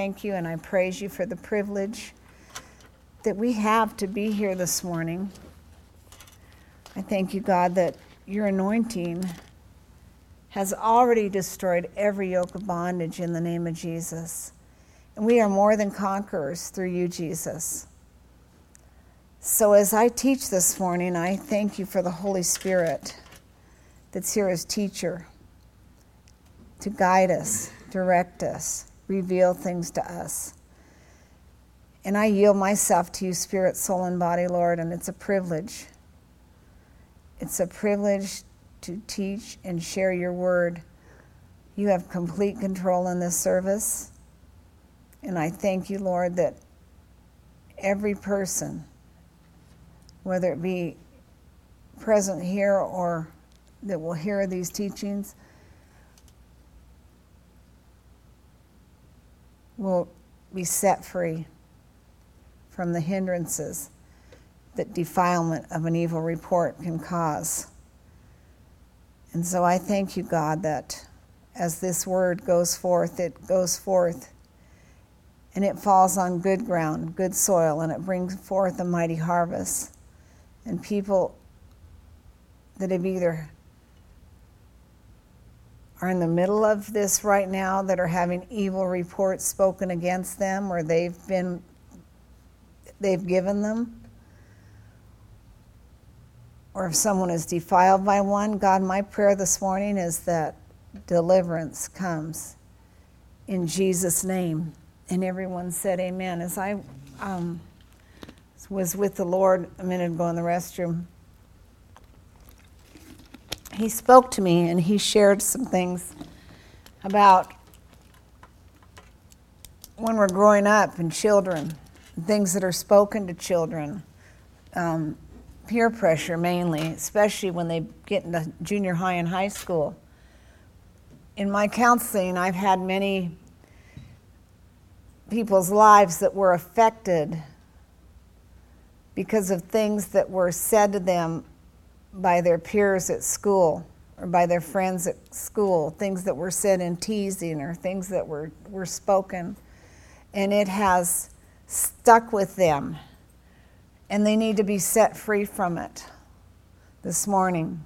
thank you and I praise you for the privilege that we have to be here this morning. I thank you, God, that your anointing has already destroyed every yoke of bondage in the name of Jesus. And we are more than conquerors through you, Jesus. So as I teach this morning, I thank you for the Holy Spirit that's here as teacher to guide us, direct us, reveal things to us. And I yield myself to you, spirit, soul, and body, Lord, and it's a privilege. It's a privilege to teach and share your word. You have complete control in this service. And I thank you, Lord, that every person, whether it be present here or that will hear these teachings, will be set free from the hindrances that defilement of an evil report can cause. And so I thank you, God, that as this word goes forth, it goes forth and it falls on good ground, good soil, and it brings forth a mighty harvest. And people that have either are in the middle of this right now that are having evil reports spoken against them or they've been they've given them? Or if someone is defiled by one god my prayer this morning is that deliverance comes in jesus name. And everyone said amen. As i um, was with the lord a minute ago in the restroom he spoke to me and he shared some things about when we're growing up and children, things that are spoken to children, um, peer pressure mainly, especially when they get into junior high and high school. In my counseling, I've had many people's lives that were affected because of things that were said to them by their peers at school or by their friends at school, things that were said in teasing or things that were, were spoken. And it has stuck with them. And they need to be set free from it this morning.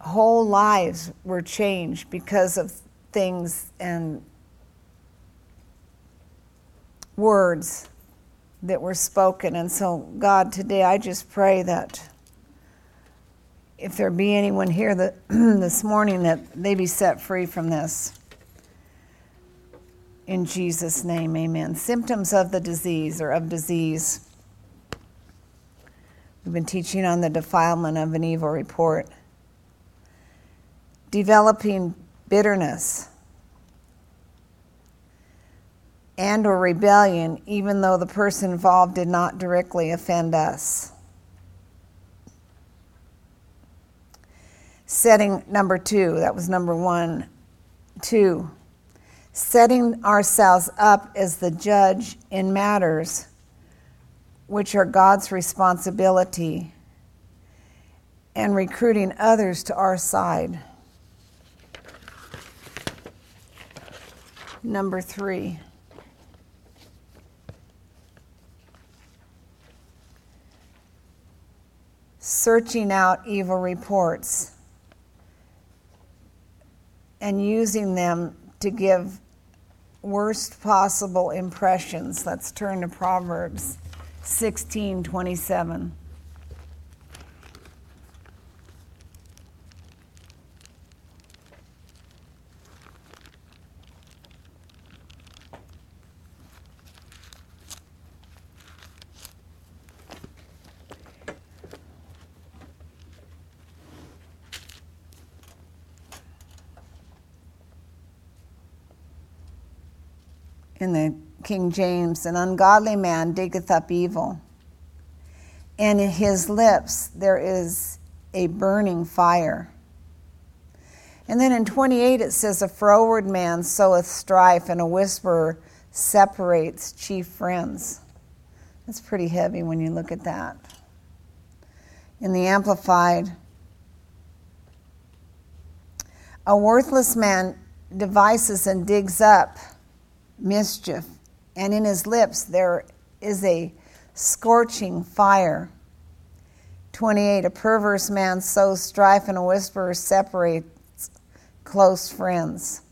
Whole lives were changed because of things and words that were spoken. And so, God, today I just pray that if there be anyone here that this morning that they be set free from this. In Jesus' name, amen. Symptoms of the disease or of disease. We've been teaching on the defilement of an evil report. Developing bitterness and or rebellion even though the person involved did not directly offend us. Setting number 2, that was number 1. 2. Setting ourselves up as the judge in matters which are God's responsibility and recruiting others to our side. Number 3. Searching out evil reports and using them to give worst possible impressions. Let's turn to Proverbs 16 27. In the King James, an ungodly man diggeth up evil, and in his lips there is a burning fire. And then in 28 it says, A froward man soweth strife, and a whisperer separates chief friends. That's pretty heavy when you look at that. In the Amplified, a worthless man devices and digs up mischief, and in his lips there is a scorching fire. 28. A perverse man sows strife, and a whisperer separates close friends.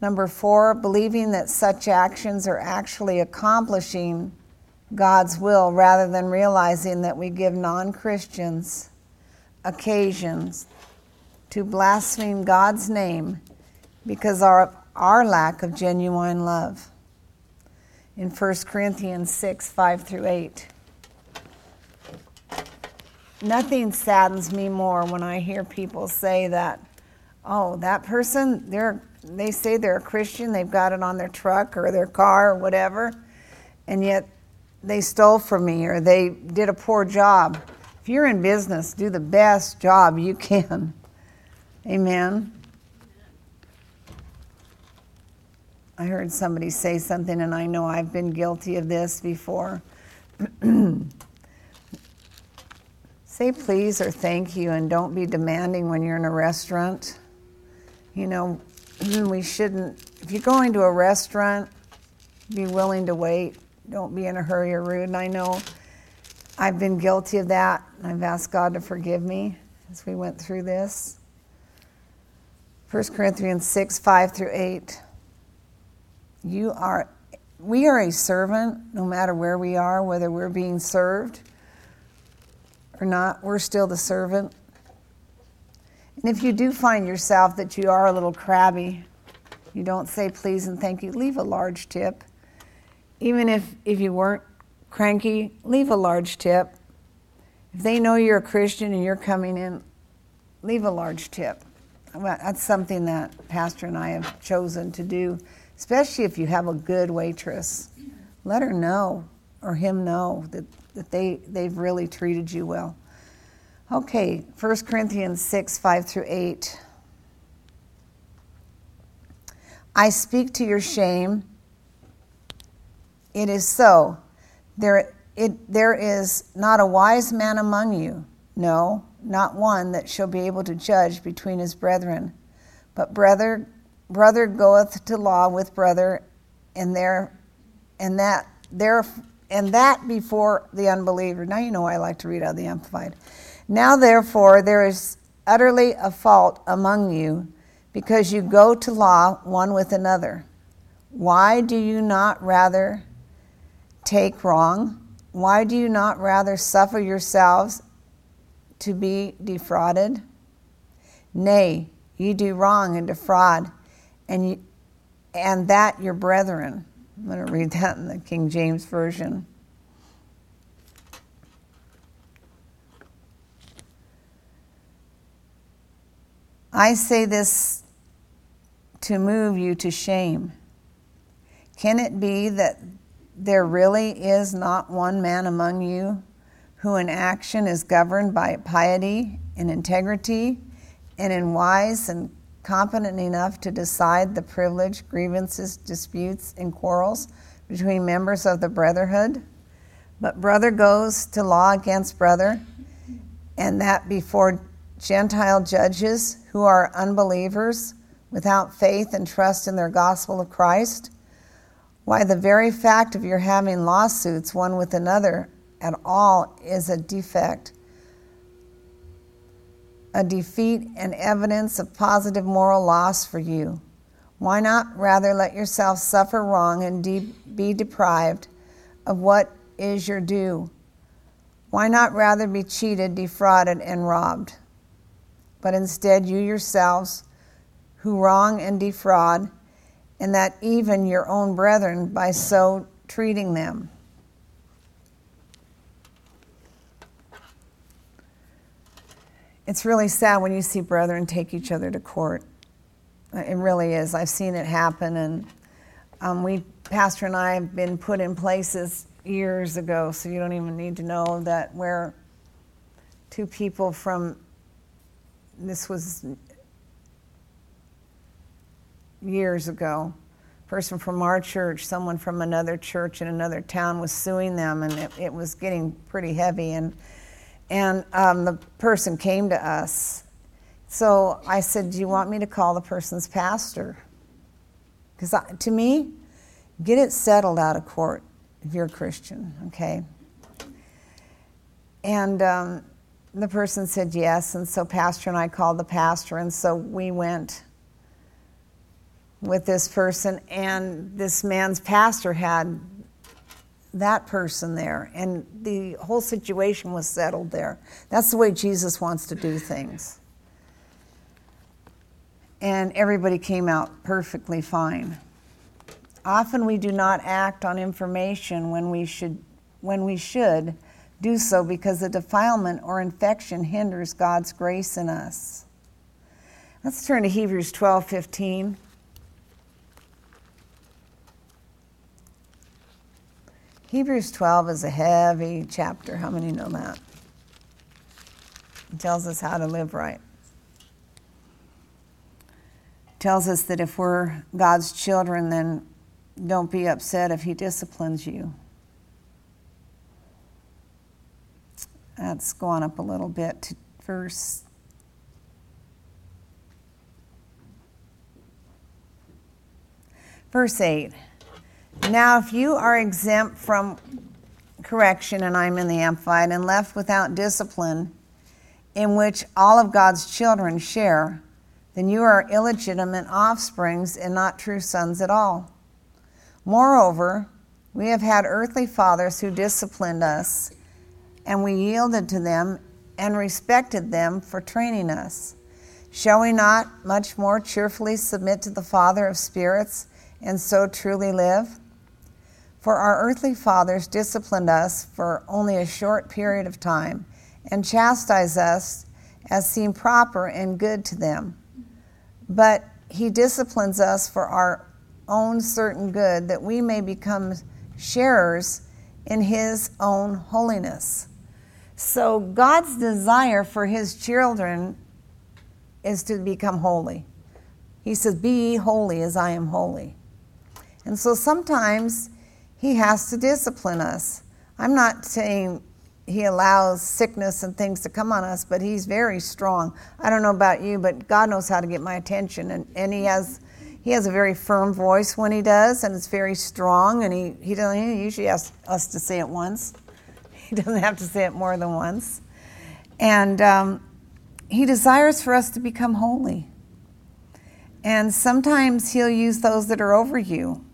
Number four, believing that such actions are actually accomplishing God's will rather than realizing that we give non Christians occasions to blaspheme God's name because of our lack of genuine love. In 1 Corinthians 6 5 through 8. Nothing saddens me more when I hear people say that, oh, that person, they're, they say they're a Christian, they've got it on their truck or their car or whatever, and yet they stole from me or they did a poor job. If you're in business, do the best job you can. Amen. I heard somebody say something, and I know I've been guilty of this before. say please or thank you, and don't be demanding when you're in a restaurant. You know, we shouldn't, if you're going to a restaurant, be willing to wait don't be in a hurry or rude. And I know I've been guilty of that. I've asked God to forgive me as we went through this. 1 Corinthians 6, 5 through 8. You are, we are a servant no matter where we are, whether we're being served or not, we're still the servant. And if you do find yourself that you are a little crabby, you don't say please and thank you, leave a large tip even if, if you weren't cranky, leave a large tip. If they know you're a Christian and you're coming in, leave a large tip. That's something that Pastor and I have chosen to do, especially if you have a good waitress. Let her know or him know that, that they, they've really treated you well. Okay, 1 Corinthians 6 5 through 8. I speak to your shame. It is so. There, it, there is not a wise man among you, no, not one that shall be able to judge between his brethren. But brother, brother goeth to law with brother, and there, and that there, and that before the unbeliever. Now you know I like to read out of the Amplified. Now therefore there is utterly a fault among you, because you go to law one with another. Why do you not rather take wrong? Why do you not rather suffer yourselves to be defrauded? Nay, ye do wrong and defraud, and, you, and that your brethren. I'm going to read that in the King James Version. I say this to move you to shame. Can it be that there really is not one man among you who in action is governed by piety and integrity and in wise and competent enough to decide the privilege, grievances, disputes, and quarrels between members of the brotherhood. But brother goes to law against brother, and that before Gentile judges who are unbelievers without faith and trust in their gospel of Christ. Why, the very fact of your having lawsuits one with another at all is a defect, a defeat, and evidence of positive moral loss for you. Why not rather let yourself suffer wrong and de- be deprived of what is your due? Why not rather be cheated, defrauded, and robbed? But instead, you yourselves, who wrong and defraud, and that even your own brethren by so treating them. It's really sad when you see brethren take each other to court. It really is. I've seen it happen, and um, we, Pastor and I, have been put in places years ago, so you don't even need to know that where two people from this was years ago. Person from our church, someone from another church in another town was suing them, and it, it was getting pretty heavy. And And um, the person came to us. So I said, Do you want me to call the person's pastor? Because to me, get it settled out of court if you're a Christian, okay? And um, the person said yes. And so Pastor and I called the pastor. And so we went with this person. And this man's pastor had that person there. And the whole situation was settled there. That's the way Jesus wants to do things. And everybody came out perfectly fine. Often we do not act on information when we should, when we should do so because the defilement or infection hinders God's grace in us. Let's turn to Hebrews 12 15. Hebrews 12 is a heavy chapter. How many know that? It tells us how to live right. Tells us that if we're God's children, then don't be upset if He disciplines you. Let's go on up a little bit to verse verse 8. Now, if you are exempt from correction, and I'm in the Amplified, and left without discipline, in which all of God's children share, then you are illegitimate offsprings and not true sons at all. Moreover, we have had earthly fathers who disciplined us, and we yielded to them and respected them for training us. Shall we not much more cheerfully submit to the Father of spirits and so truly live? For our earthly fathers disciplined us for only a short period of time and chastised us as seemed proper and good to them. But he disciplines us for our own certain good, that we may become sharers in his own holiness. So, God's desire for his children is to become holy. He says, Be holy as I am holy. And so sometimes he has to discipline us. I'm not saying he allows sickness and things to come on us, but he's very strong. I don't know about you, but God knows how to get my attention, and, and he has he has a very firm voice when he does, and it's very strong. And he he doesn't he usually asks us to say it once. He doesn't have to say it more than once, and um, he desires for us to become holy. And sometimes he'll use those that are over you.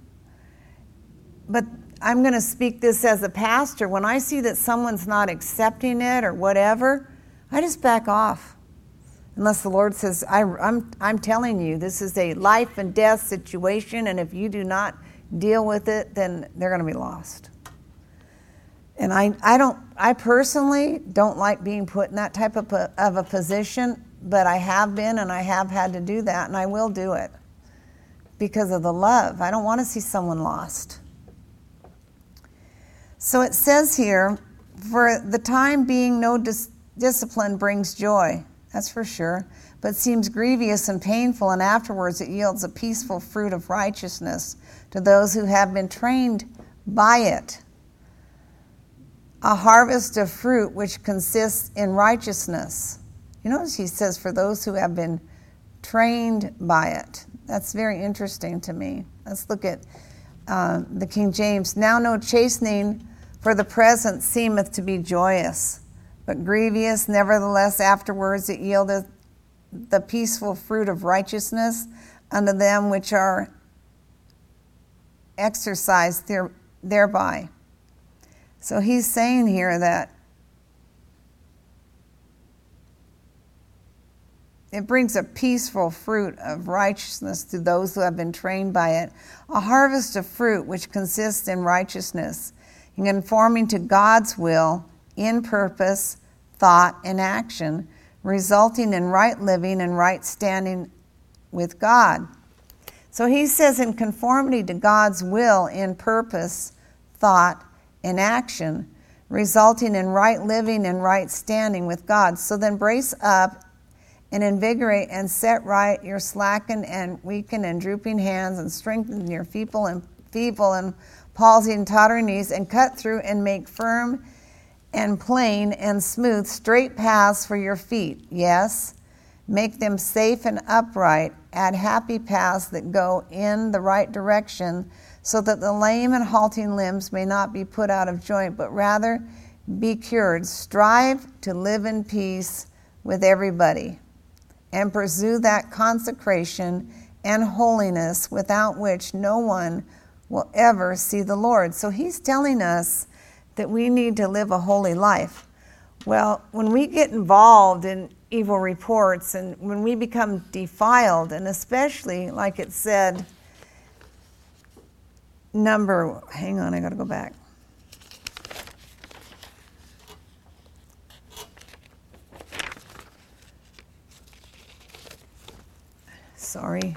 But I'm going to speak this as a pastor. When I see that someone's not accepting it or whatever, I just back off. Unless the Lord says, I, am I'm, I'm telling you, this is a life and death situation, and if you do not deal with it, then they're going to be lost. And I, I don't, I personally don't like being put in that type of, of a position, but I have been and I have had to do that, and I will do it because of the love. I don't want to see someone lost. So it says here, for the time being, no dis- discipline brings joy, that's for sure, but seems grievous and painful, and afterwards it yields a peaceful fruit of righteousness to those who have been trained by it. A harvest of fruit which consists in righteousness. You notice he says, for those who have been trained by it. That's very interesting to me. Let's look at uh, the King James. Now, no chastening for the present seemeth to be joyous, but grievous, nevertheless, afterwards it yieldeth the peaceful fruit of righteousness unto them which are exercised there, thereby. So he's saying here that it brings a peaceful fruit of righteousness to those who have been trained by it, a harvest of fruit which consists in righteousness and conforming to God's will in purpose, thought, and action, resulting in right living and right standing with God. So he says, in conformity to God's will in purpose, thought, and action, resulting in right living and right standing with God. So then brace up and invigorate and set right your slackened and weakened and drooping hands and strengthen your feeble and feeble and palsy and tottering knees, and cut through and make firm and plain and smooth, straight paths for your feet. Yes, make them safe and upright. Add happy paths that go in the right direction, so that the lame and halting limbs may not be put out of joint, but rather be cured. Strive to live in peace with everybody and pursue that consecration and holiness without which no one will ever see the Lord. So he's telling us that we need to live a holy life. Well, when we get involved in evil reports and when we become defiled, and especially, like it said, number, hang on, I gotta go back. Sorry.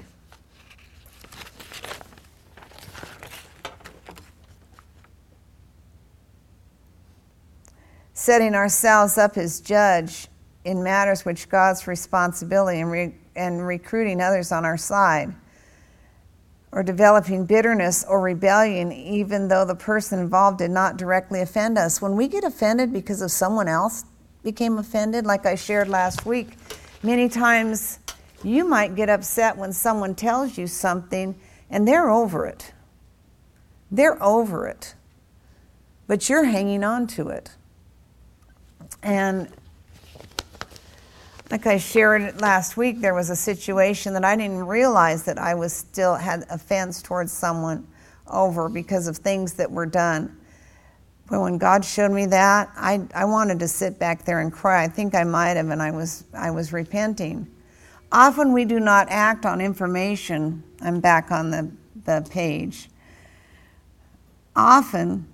Setting ourselves up as judge in matters which God's responsibility and, re- and recruiting others on our side, or developing bitterness or rebellion, even though the person involved did not directly offend us. When we get offended because of someone else became offended, like I shared last week, many times you might get upset when someone tells you something and they're over it. They're over it. But you're hanging on to it. And like I shared last week, there was a situation that I didn't realize that I was still had offense towards someone over because of things that were done. But when God showed me that, I, I wanted to sit back there and cry. I think I might have, and I was I was repenting. Often we do not act on information. I'm back on the, the page. Often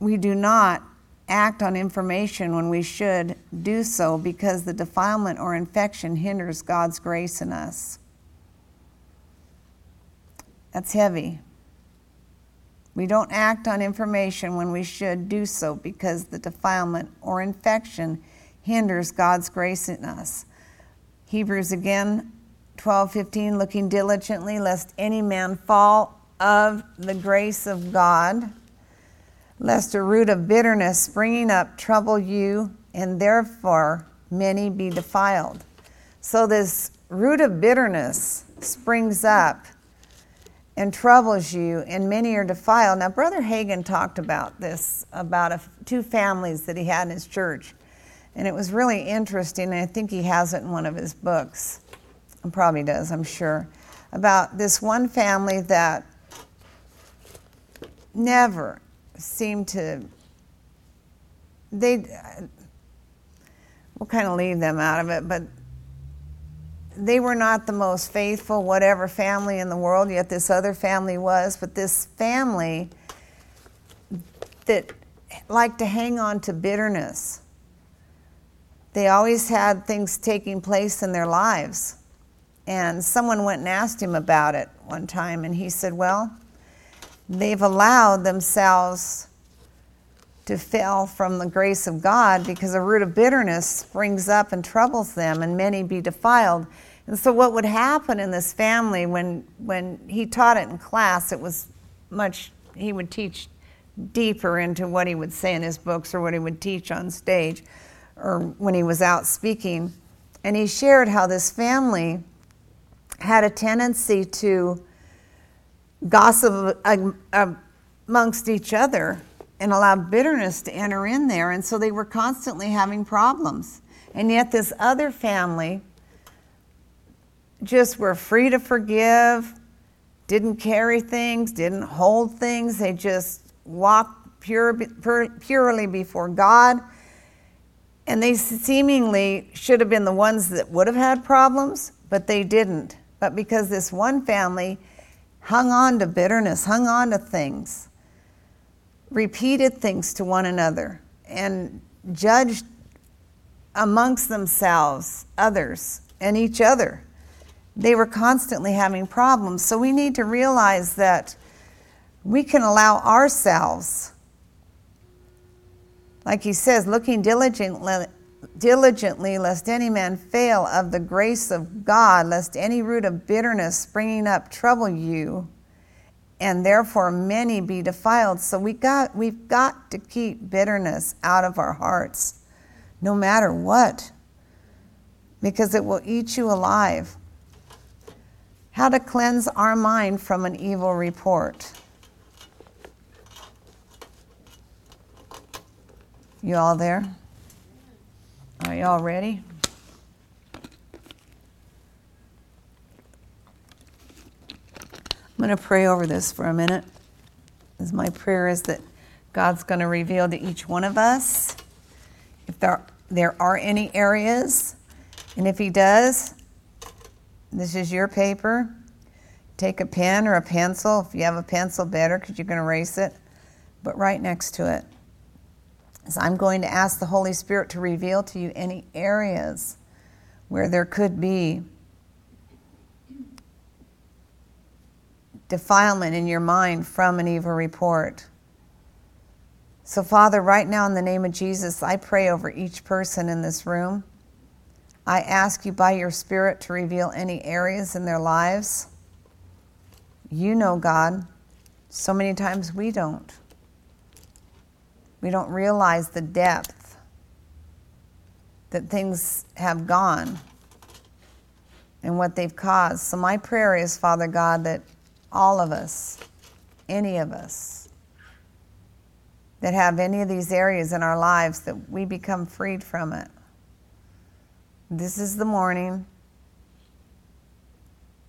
we do not act on information when we should do so because the defilement or infection hinders God's grace in us. That's heavy. We don't act on information when we should do so because the defilement or infection hinders God's grace in us. Hebrews again, 12, 15, looking diligently lest any man fall of the grace of God, lest a root of bitterness springing up trouble you, and therefore many be defiled. So this root of bitterness springs up and troubles you, and many are defiled. Now, Brother Hagin talked about this about a, two families that he had in his church. And it was really interesting, and I think he has it in one of his books. Probably does, I'm sure. About this one family that never seemed to, they, we'll kind of leave them out of it, but they were not the most faithful, whatever family in the world, yet this other family was. But this family that liked to hang on to bitterness they always had things taking place in their lives. And someone went and asked him about it one time, and he said, Well, they've allowed themselves to fail from the grace of God because a root of bitterness springs up and troubles them, and many be defiled. And so, what would happen in this family when, when he taught it in class, it was much, he would teach deeper into what he would say in his books or what he would teach on stage or when he was out speaking, and he shared how this family had a tendency to gossip um, amongst each other and allow bitterness to enter in there, and so they were constantly having problems. And yet, this other family just were free to forgive, didn't carry things, didn't hold things, they just walked pure, purely before God and they seemingly should have been the ones that would have had problems, but they didn't. But because this one family hung on to bitterness, hung on to things, repeated things to one another, and judged amongst themselves, others, and each other. They were constantly having problems. So we need to realize that we can allow ourselves like he says, looking diligently, diligently, lest any man fail of the grace of God, lest any root of bitterness springing up trouble you, and therefore many be defiled. So we got, we've got to keep bitterness out of our hearts, no matter what, because it will eat you alive. How to cleanse our mind from an evil report. You all there? Are you all ready? I'm going to pray over this for a minute. As my prayer is that God's going to reveal to each one of us if there, there are any areas. And if He does, this is your paper. Take a pen or a pencil. If you have a pencil, better because you can erase it. But right next to it. So I'm going to ask the Holy Spirit to reveal to you any areas where there could be defilement in your mind from an evil report. So, Father, right now in the name of Jesus, I pray over each person in this room. I ask you by your Spirit to reveal any areas in their lives. You know, God. So many times we don't. We don't realize the depth that things have gone and what they've caused. So, my prayer is, Father God, that all of us, any of us, that have any of these areas in our lives, that we become freed from it. This is the morning.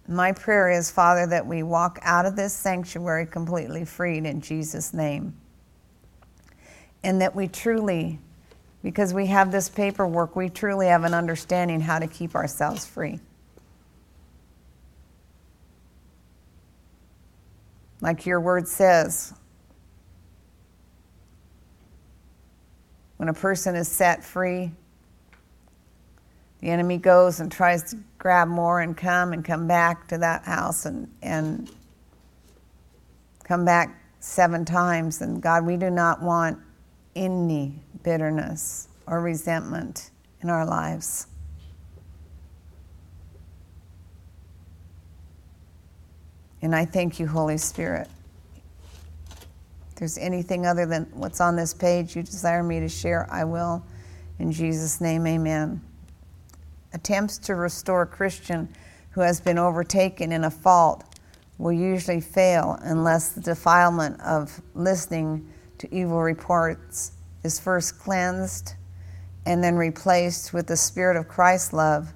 My prayer is, Father, that we walk out of this sanctuary completely freed in Jesus' name. And that we truly, because we have this paperwork, we truly have an understanding how to keep ourselves free. like your word says. When a person is set free, the enemy goes and tries to grab more and come and come back to that house and, and come back seven times. And God, we do not want any bitterness or resentment in our lives. And I thank you, Holy Spirit. If there's anything other than what's on this page you desire me to share, I will. In Jesus' name, amen. Attempts to restore a Christian who has been overtaken in a fault will usually fail unless the defilement of listening to evil reports is first cleansed and then replaced with the spirit of Christ's love,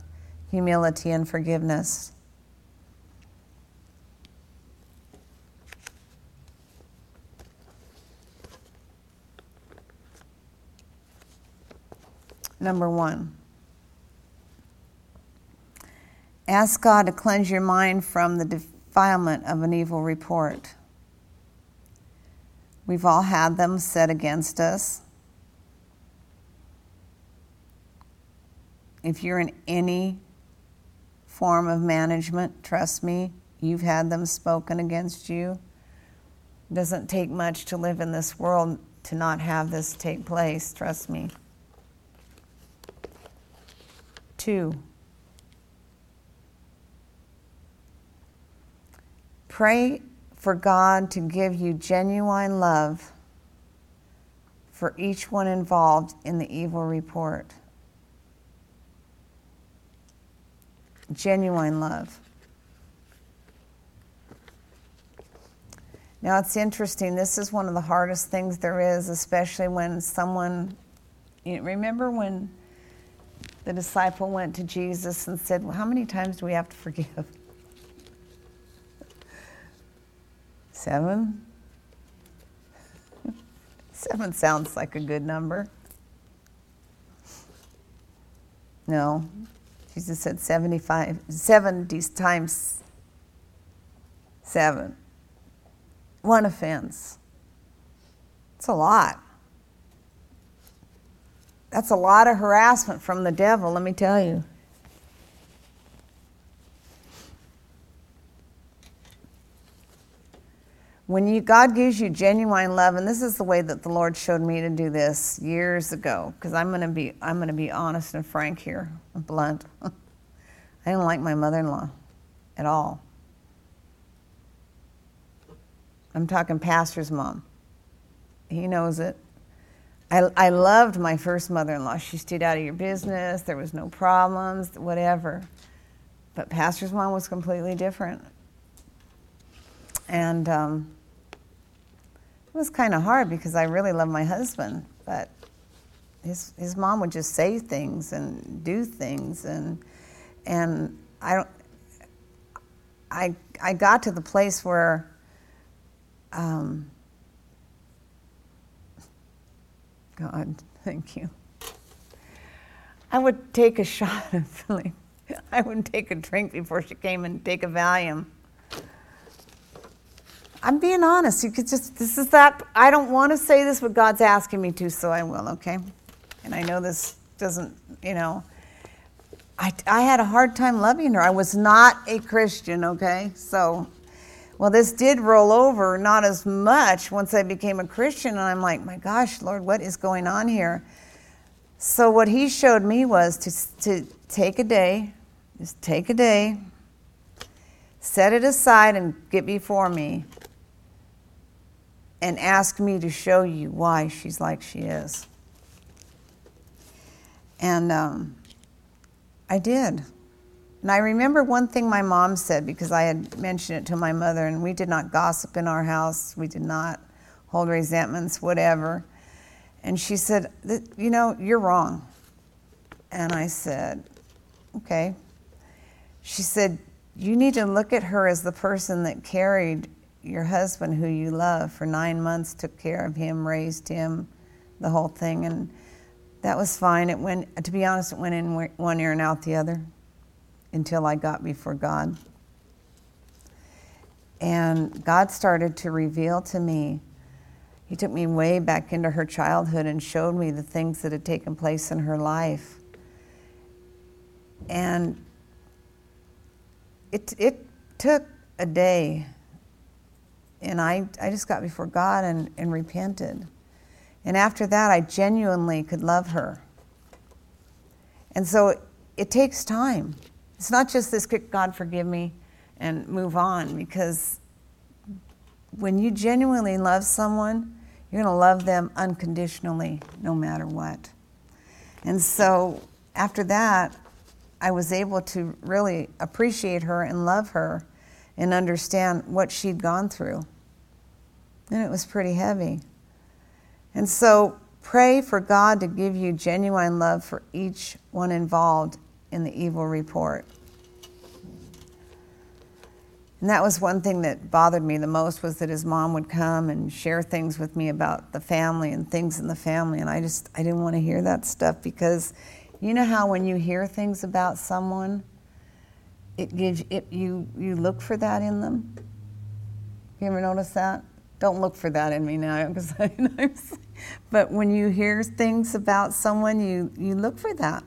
humility, and forgiveness. Number one, ask God to cleanse your mind from the defilement of an evil report. We've all had them said against us. If you're in any form of management, trust me, you've had them spoken against you. It doesn't take much to live in this world to not have this take place, trust me. Two, pray for God to give you genuine love for each one involved in the evil report. Genuine love. Now it's interesting, this is one of the hardest things there is, especially when someone, you remember when the disciple went to Jesus and said, Well, how many times do we have to forgive? Seven? Seven sounds like a good number. No, Jesus said 75, 70 times seven. One offense. It's a lot. That's a lot of harassment from the devil, let me tell you. When you, God gives you genuine love, and this is the way that the Lord showed me to do this years ago, because I'm going to be I'm going to be honest and frank here, blunt. I didn't like my mother-in-law at all. I'm talking pastor's mom. He knows it. I, I loved my first mother in law. She stayed out of your business, there was no problems, whatever. But pastor's mom was completely different. And um, was kind of hard because I really love my husband, but his, his mom would just say things and do things. And, and I, don't, I, I got to the place where um, God, thank you. I would take a shot of feeling. I would take a drink before she came and take a Valium. I'm being honest. You could just, this is that, I don't want to say this, but God's asking me to, so I will, okay? And I know this doesn't, you know, I, I had a hard time loving her. I was not a Christian, okay? So well, this did roll over, not as much once I became a Christian. And I'm like, my gosh, Lord, what is going on here? So, what he showed me was to, to take a day, just take a day, set it aside and get before me, and ask me to show you why she's like she is. And um, I did. And I remember one thing my mom said because I had mentioned it to my mother, and we did not gossip in our house. We did not hold resentments, whatever. And she said, You know, you're wrong. And I said, Okay. She said, You need to look at her as the person that carried your husband, who you love, for nine months, took care of him, raised him, the whole thing. And that was fine. It went, to be honest, it went in one ear and out the other until I got before God. And God started to reveal to me. He took me way back into her childhood and showed me the things that had taken place in her life. And it, it took a day. And I, I just got before God and, and repented. And after that, I genuinely could love her. And so it, it takes time. It's not just this quick, God forgive me and move on because when you genuinely love someone, you're going to love them unconditionally no matter what. And so after that, I was able to really appreciate her and love her and understand what she'd gone through. And it was pretty heavy. And so pray for God to give you genuine love for each one involved in the evil report. And that was one thing that bothered me the most was that his mom would come and share things with me about the family and things in the family and I just I didn't want to hear that stuff because you know how when you hear things about someone it gives it you you look for that in them. You ever notice that? Don't look for that in me now because I but when you hear things about someone you you look for that.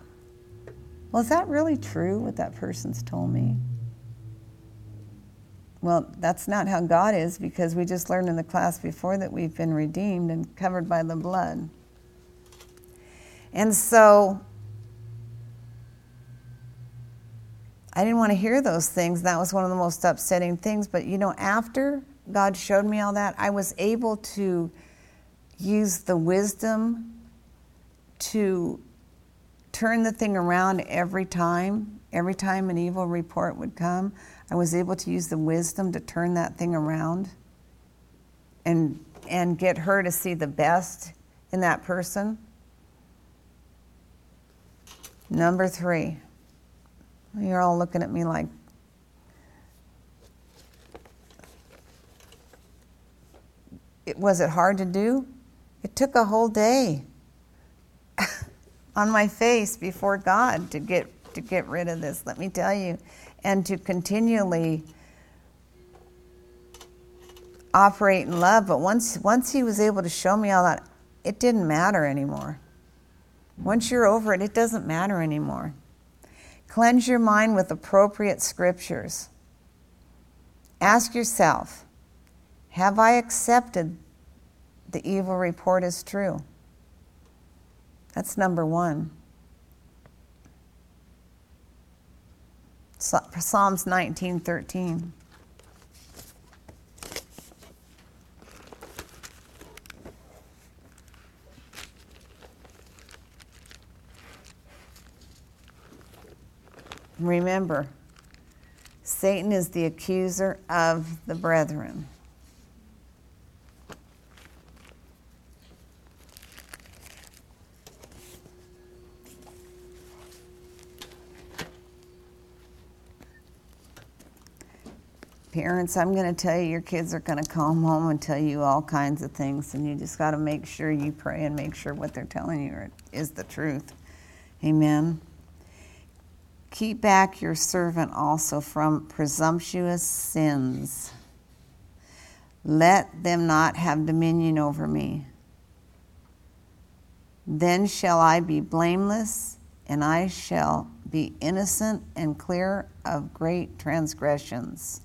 Well, is that really true what that person's told me? Well, that's not how God is because we just learned in the class before that we've been redeemed and covered by the blood. And so I didn't want to hear those things. That was one of the most upsetting things. But you know, after God showed me all that, I was able to use the wisdom to turn the thing around every time, every time an evil report would come. I was able to use the wisdom to turn that thing around and and get her to see the best in that person. Number 3. You're all looking at me like it, was it hard to do? It took a whole day on my face before God to get to get rid of this, let me tell you, and to continually operate in love. But once once he was able to show me all that, it didn't matter anymore. Once you're over it, it doesn't matter anymore. Cleanse your mind with appropriate scriptures. Ask yourself, have I accepted the evil report as true? That's number one. Psalms 19:13. Remember, Satan is the accuser of the brethren. Parents, I'm going to tell you, your kids are going to come home and tell you all kinds of things, and you just got to make sure you pray and make sure what they're telling you is the truth. Amen. Keep back your servant also from presumptuous sins. Let them not have dominion over me. Then shall I be blameless, and I shall be innocent and clear of great transgressions.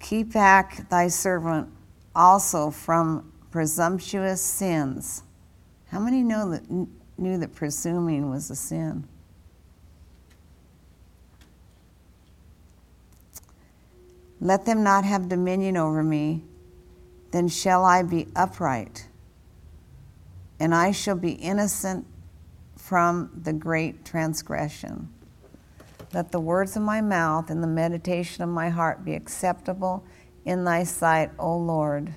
Keep back thy servant also from presumptuous sins. How many know that knew that presuming was a sin? Let them not have dominion over me, then shall I be upright, and I shall be innocent from the great transgression. Let the words of my mouth and the meditation of my heart be acceptable in thy sight, O Lord,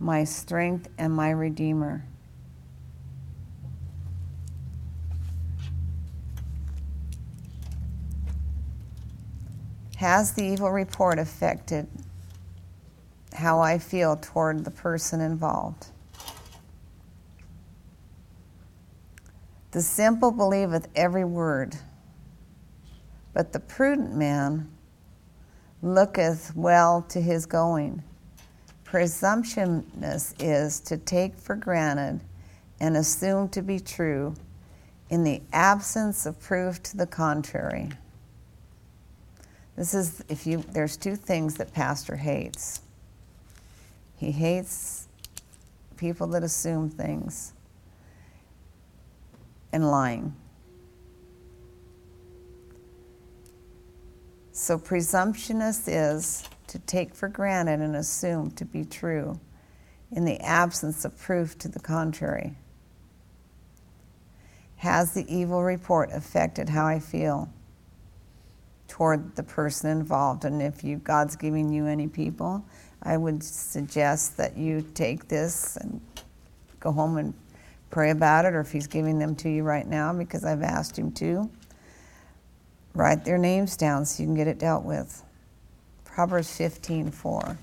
my strength and my redeemer. Has the evil report affected how I feel toward the person involved? The simple believeth every word but the prudent man looketh well to his going. Presumptuousness is to take for granted and assume to be true in the absence of proof to the contrary. This is if you there's two things that pastor hates. He hates people that assume things and lying. So, presumptuous is to take for granted and assume to be true in the absence of proof to the contrary. Has the evil report affected how I feel toward the person involved? And if you, God's giving you any people, I would suggest that you take this and go home and pray about it, or if He's giving them to you right now, because I've asked Him to Write their names down so you can get it dealt with. Proverbs 15 4.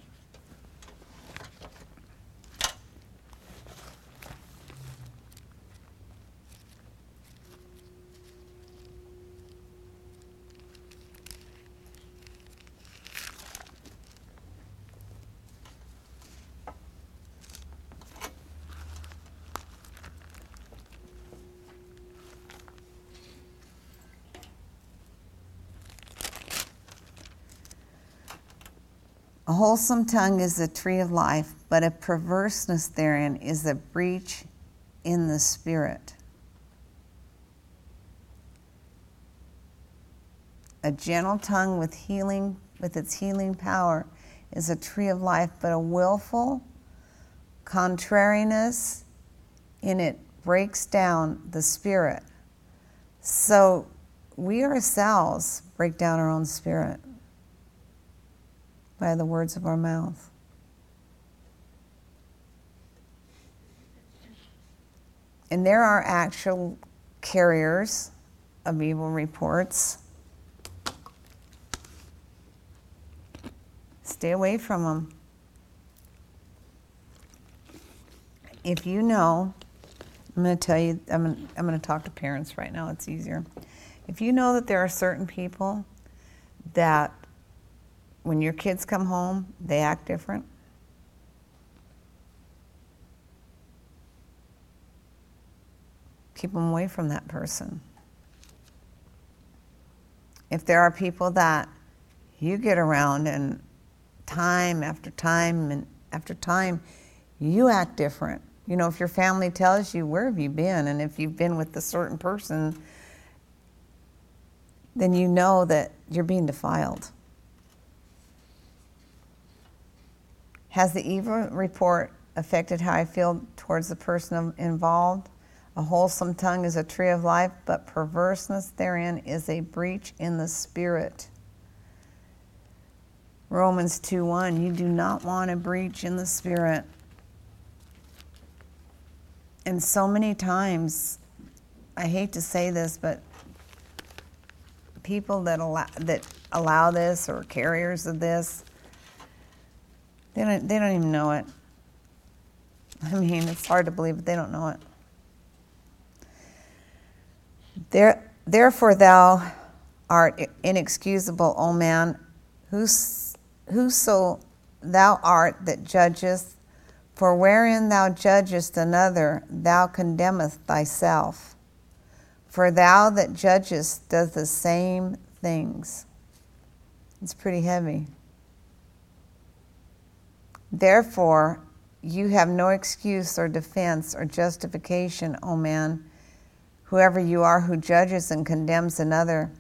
Wholesome tongue is a tree of life, but a perverseness therein is a breach in the spirit. A gentle tongue with healing with its healing power is a tree of life, but a willful contrariness in it breaks down the spirit. So we ourselves break down our own spirit by the words of our mouth. And there are actual carriers of evil reports. Stay away from them. If you know, I'm going to tell you, I'm going, I'm going to talk to parents right now, it's easier. If you know that there are certain people that when your kids come home, they act different? Keep them away from that person. If there are people that you get around and time after time and after time, you act different. You know, if your family tells you, where have you been? And if you've been with a certain person, then you know that you're being defiled. Has the evil report affected how I feel towards the person involved? A wholesome tongue is a tree of life, but perverseness therein is a breach in the spirit. Romans 2 1, you do not want a breach in the spirit. And so many times, I hate to say this, but people that allow, that allow this or carriers of this, they don't, they don't even know it. I mean, it's hard to believe, but they don't know it. There, therefore, thou art inexcusable, O man, whos, whoso thou art that judgest, for wherein thou judgest another, thou condemnest thyself. For thou that judgest does the same things. It's pretty heavy. Therefore, you have no excuse or defense or justification, O man, whoever you are who judges and condemns another.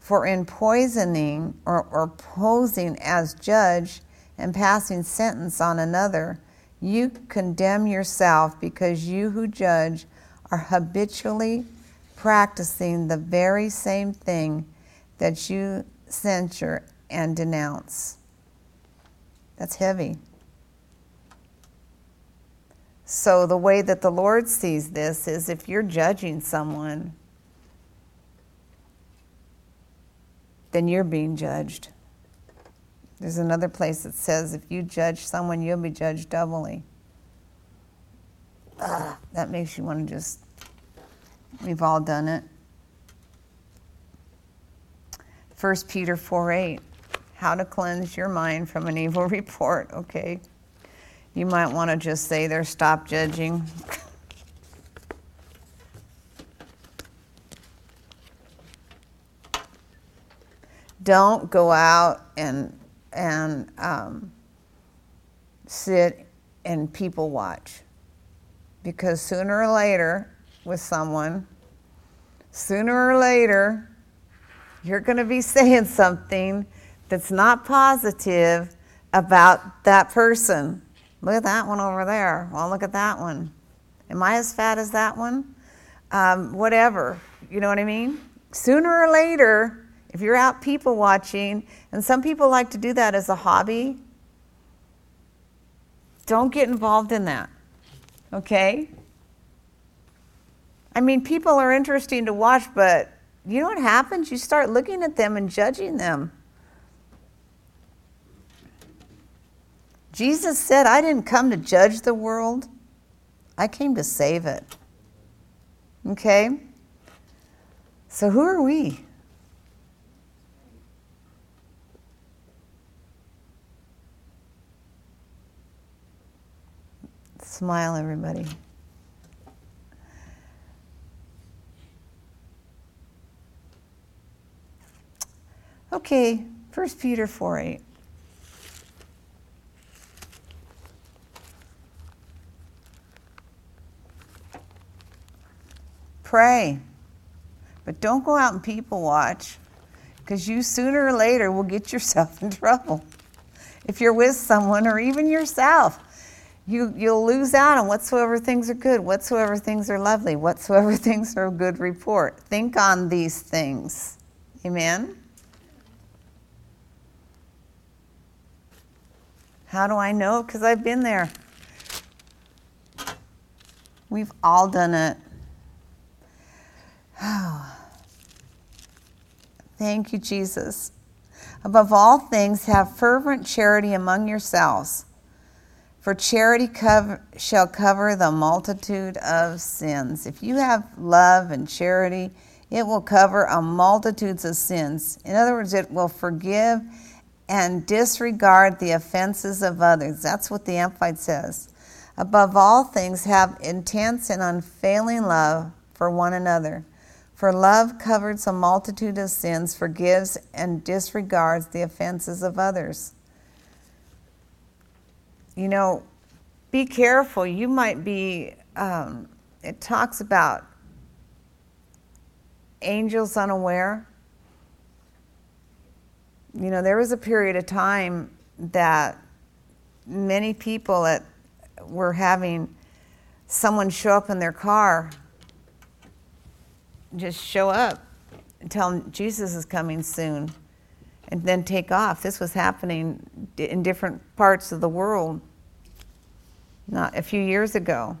For in poisoning or, or posing as judge and passing sentence on another, you condemn yourself because you who judge are habitually practicing the very same thing that you censure and denounce. That's heavy. So, the way that the Lord sees this is if you're judging someone, then you're being judged. There's another place that says if you judge someone, you'll be judged doubly. Ugh, that makes you want to just, we've all done it. 1 Peter 4 8, how to cleanse your mind from an evil report. Okay. You might want to just say there, stop judging. Don't go out and and um, sit and people watch, because sooner or later, with someone, sooner or later, you're going to be saying something that's not positive about that person. Look at that one over there. Well, look at that one. Am I as fat as that one? Um, whatever. You know what I mean? Sooner or later, if you're out people watching, and some people like to do that as a hobby, don't get involved in that. Okay? I mean, people are interesting to watch, but you know what happens? You start looking at them and judging them. Jesus said, I didn't come to judge the world, I came to save it. Okay? So who are we? Smile, everybody. Okay, 1 Peter 4 8. Pray. But don't go out and people watch because you sooner or later will get yourself in trouble. If you're with someone or even yourself, you, you'll lose out on whatsoever things are good, whatsoever things are lovely, whatsoever things are a good report. Think on these things. Amen? How do I know? Because I've been there. We've all done it. Thank you, Jesus. Above all things, have fervent charity among yourselves, for charity cover, shall cover the multitude of sins. If you have love and charity, it will cover a multitudes of sins. In other words, it will forgive and disregard the offenses of others. That's what the Amplified says. Above all things, have intense and unfailing love for one another for love covers a multitude of sins, forgives and disregards the offenses of others. You know, be careful. You might be, um, it talks about angels unaware. You know, there was a period of time that many people were having someone show up in their car, just show up and tell Jesus is coming soon, and then take off. This was happening in different parts of the world not a few years ago.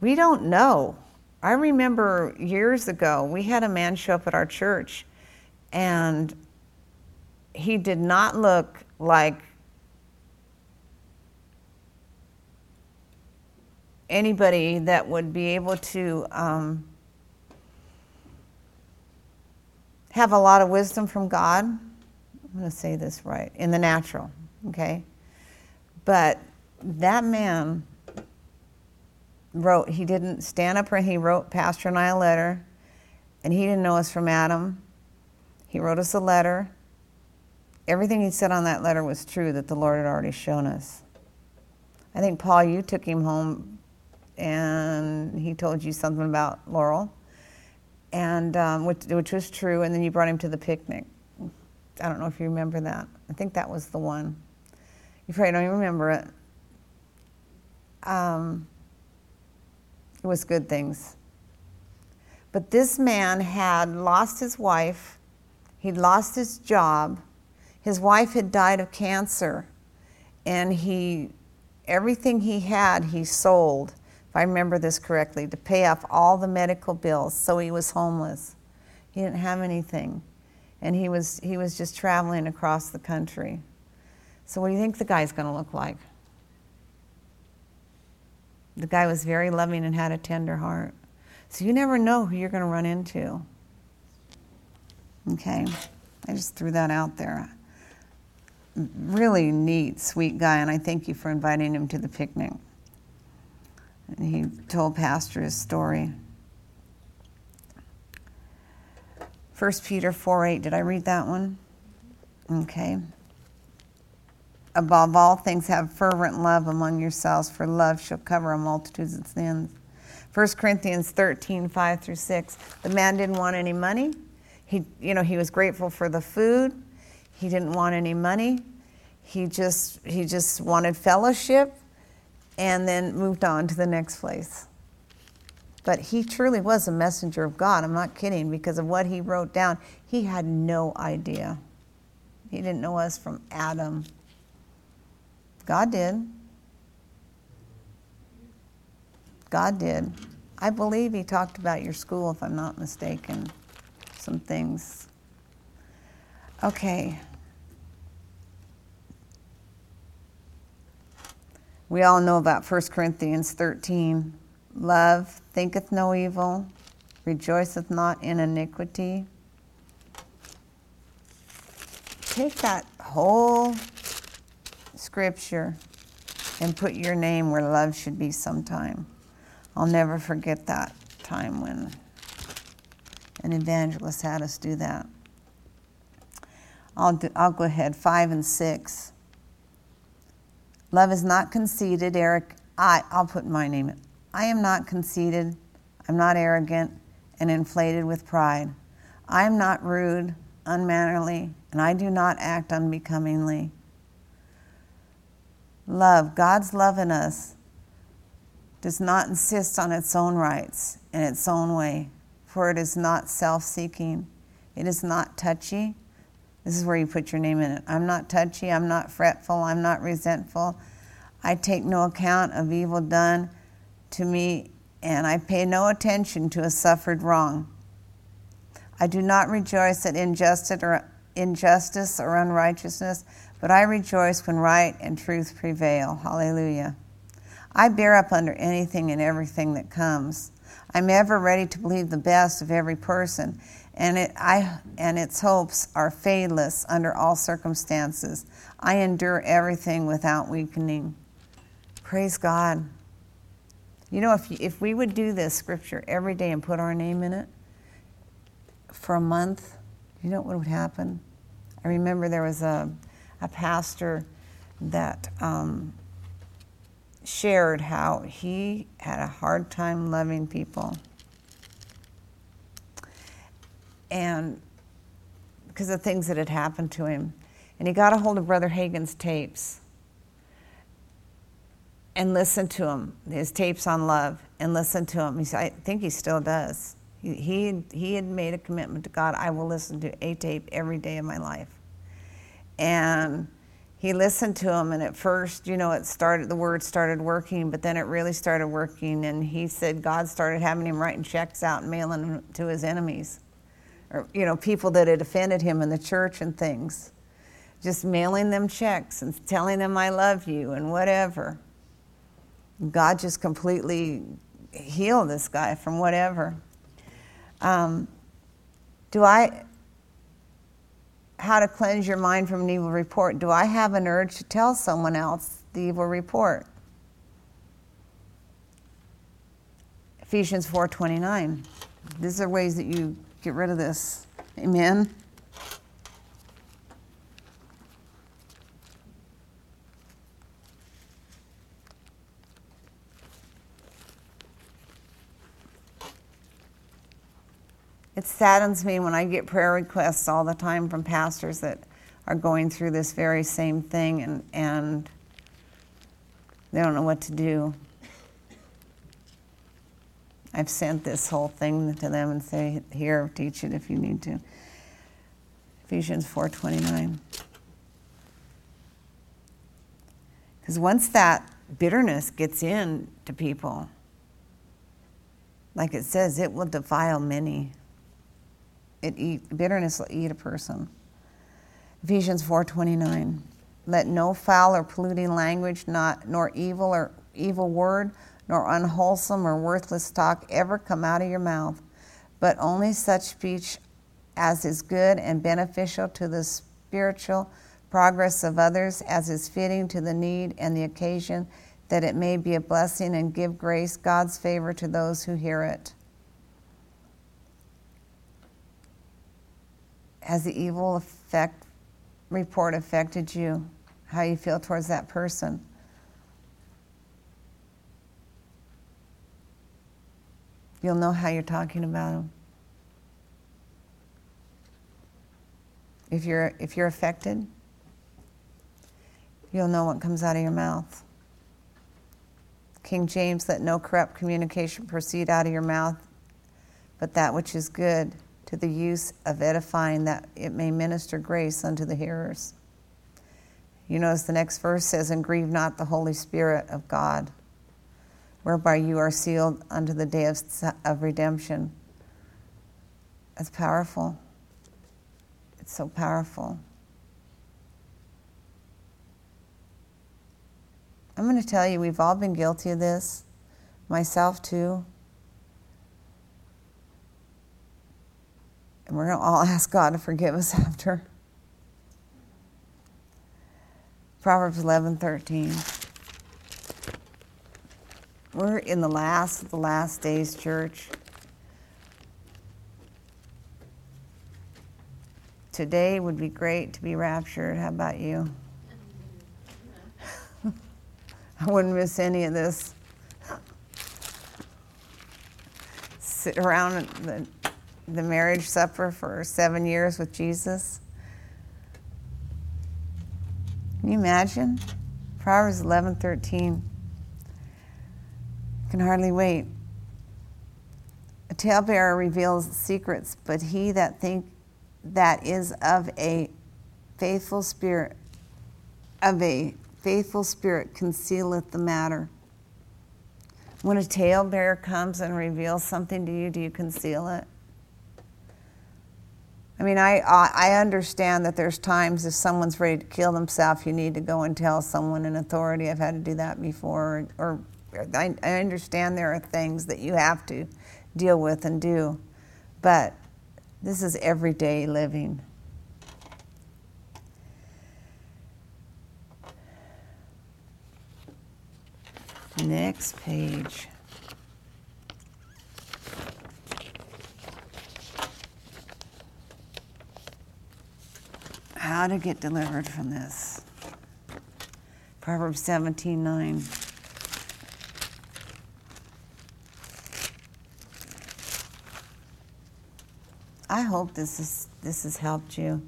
We don't know. I remember years ago, we had a man show up at our church, and he did not look like anybody that would be able to um, have a lot of wisdom from God. I'm going to say this right in the natural, okay? But that man wrote, he didn't stand up he wrote Pastor and I a letter, and he didn't know us from Adam. He wrote us a letter. Everything he said on that letter was true that the Lord had already shown us. I think, Paul, you took him home and he told you something about Laurel, and um, which, which was true, and then you brought him to the picnic. I don't know if you remember that. I think that was the one. You probably don't even remember it. Um, it was good things. But this man had lost his wife, he'd lost his job, his wife had died of cancer, and he everything he had he sold, if I remember this correctly, to pay off all the medical bills. So he was homeless. He didn't have anything. And he was he was just traveling across the country. So what do you think the guy's going to look like? The guy was very loving and had a tender heart. So you never know who you're going to run into. Okay? I just threw that out there. Really neat, sweet guy, and I thank you for inviting him to the picnic. And he told Pastor his story. 1 Peter 4 8, did I read that one? Okay above all things, have fervent love among yourselves, for love shall cover a multitude of sins. 1 Corinthians 13, 5 through 6. The man didn't want any money. He, you know, he was grateful for the food. He didn't want any money. He just, he just wanted fellowship and then moved on to the next place. But he truly was a messenger of God. I'm not kidding because of what he wrote down. He had no idea. He didn't know us from Adam. God did. God did. I believe he talked about your school, if I'm not mistaken, some things. Okay. We all know about 1 Corinthians 13. Love thinketh no evil, rejoiceth not in iniquity. Take that whole scripture and put your name where love should be sometime. I'll never forget that time when an evangelist had us do that. I'll, do, I'll go ahead, five and six. Love is not conceited, Eric. I, I'll put my name in. I am not conceited. I'm not arrogant and inflated with pride. I am not rude, unmannerly, and I do not act unbecomingly. Love, God's love in us, does not insist on its own rights in its own way, for it is not self seeking. It is not touchy. This is where you put your name in it. I'm not touchy. I'm not fretful. I'm not resentful. I take no account of evil done to me, and I pay no attention to a suffered wrong. I do not rejoice at injustice or, injustice or unrighteousness but I rejoice when right and truth prevail. Hallelujah. I bear up under anything and everything that comes. I'm ever ready to believe the best of every person, and, it, I, and its hopes are fadeless under all circumstances. I endure everything without weakening. Praise God. You know, if, if we would do this scripture every day and put our name in it for a month, you know what would happen? I remember there was a a pastor that um, shared how he had a hard time loving people. And because of things that had happened to him. And he got a hold of Brother Hagin's tapes. and listened to him, his tapes on love, and listened to him. He, I think he still does. He, he, he had made a commitment to God I will listen to a tape every day of my life. And he listened to him, and at first, you know, it started, the word started working, but then it really started working. And he said God started having him writing checks out and mailing them to his enemies, or, you know, people that had offended him in the church and things. Just mailing them checks and telling them, I love you, and whatever. God just completely healed this guy from whatever. Um, do I, how to cleanse your mind from an evil report? Do I have an urge to tell someone else the evil report? Ephesians 4:29. These are ways that you get rid of this. Amen. It saddens me when I get prayer requests all the time from pastors that are going through this very same thing and, and they don't know what to do. I've sent this whole thing to them and say, here, teach it if you need to. Ephesians 4:29. Because once that bitterness gets in to people, like it says, it will defile many. It eat, bitterness will eat a person. Ephesians 4:29. Let no foul or polluting language, not nor evil or evil word, nor unwholesome or worthless talk ever come out of your mouth, but only such speech as is good and beneficial to the spiritual progress of others, as is fitting to the need and the occasion, that it may be a blessing and give grace, God's favor to those who hear it. Has the evil effect report affected you? How you feel towards that person? You'll know how you're talking about them. If you're if you're affected, you'll know what comes out of your mouth. King James, let no corrupt communication proceed out of your mouth, but that which is good to the use of edifying that it may minister grace unto the hearers. You notice the next verse says, And grieve not the Holy Spirit of God, whereby you are sealed unto the day of, of redemption. That's powerful. It's so powerful. I'm going to tell you, we've all been guilty of this, myself too. And we're going to all ask God to forgive us after. Proverbs 11 13. We're in the last of the last days, church. Today would be great to be raptured. How about you? I wouldn't miss any of this. Sit around the the marriage supper for seven years with Jesus. Can you imagine? Proverbs 11 13. Can hardly wait. A talebearer reveals secrets, but he that think that is of a faithful spirit, of a faithful spirit concealeth the matter. When a talebearer comes and reveals something to you, do you conceal it? I mean, I, I understand that there's times if someone's ready to kill themselves, you need to go and tell someone in authority. I've had to do that before. Or, I, I understand there are things that you have to deal with and do. But this is everyday living. Next page. how to get delivered from this. Proverbs 17 9. I hope this is this has helped you.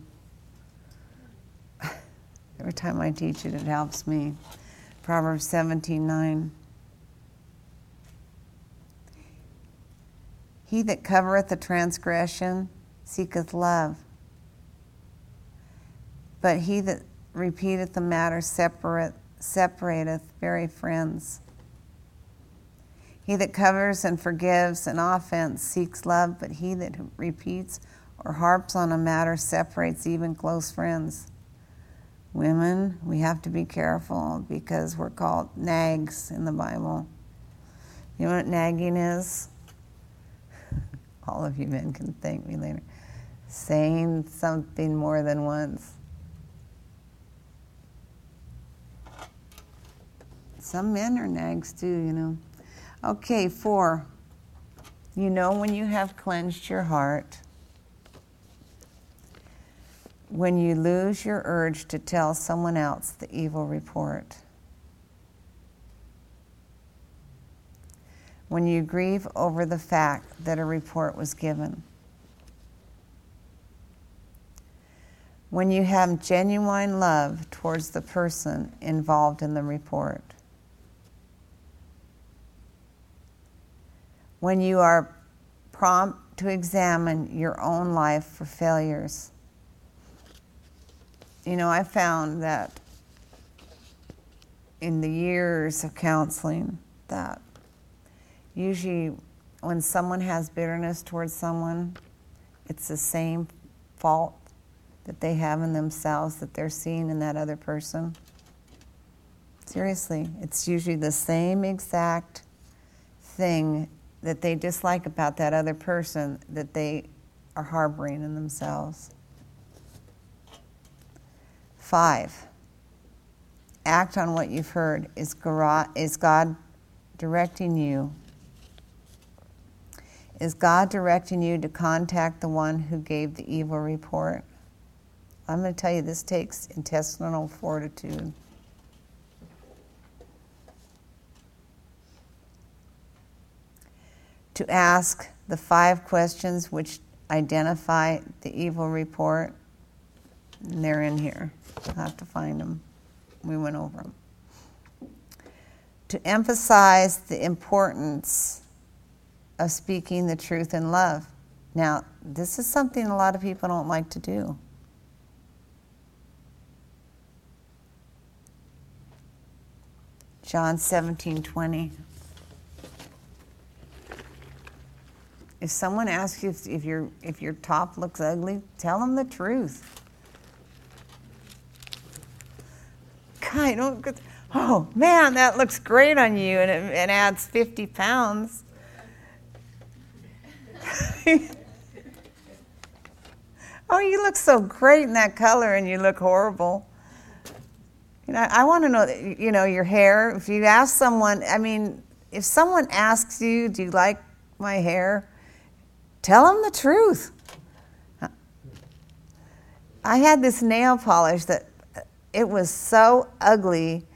Every time I teach it, it helps me. Proverbs 17 9. He that covereth a transgression seeketh love, but he that repeateth the matter separate, separateth very friends. He that covers and forgives an offense seeks love, but he that repeats or harps on a matter separates even close friends. Women, we have to be careful because we're called nags in the Bible. You know what nagging is? All of you men can thank me later. Saying something more than once. Some men are nags too, you know. Okay, four. You know when you have cleansed your heart when you lose your urge to tell someone else the evil report. When you grieve over the fact that a report was given. When you have genuine love towards the person involved in the report. When you are prompt to examine your own life for failures you know, I found that in the years of counseling that usually when someone has bitterness towards someone, it's the same fault that they have in themselves that they're seeing in that other person. Seriously, it's usually the same exact thing that they dislike about that other person that they are harboring in themselves. Five, act on what you've heard. Is God directing you? Is God directing you to contact the one who gave the evil report? I'm going to tell you this takes intestinal fortitude. To ask the five questions which identify the evil report, and they're in here. I'll have to find them. We went over them. To emphasize the importance of speaking the truth in love. Now, this is something a lot of people don't like to do. John 17 20. If someone asks you if, if, your, if your top looks ugly, tell them the truth. I don't. Oh man, that looks great on you, and it, it adds 50 pounds. oh, you look so great in that color, and you look horrible. You know, I want to know, you know, your hair. If you ask someone, I mean, if someone asks you, "Do you like my hair?" Tell them the truth. I had this nail polish that it was so ugly.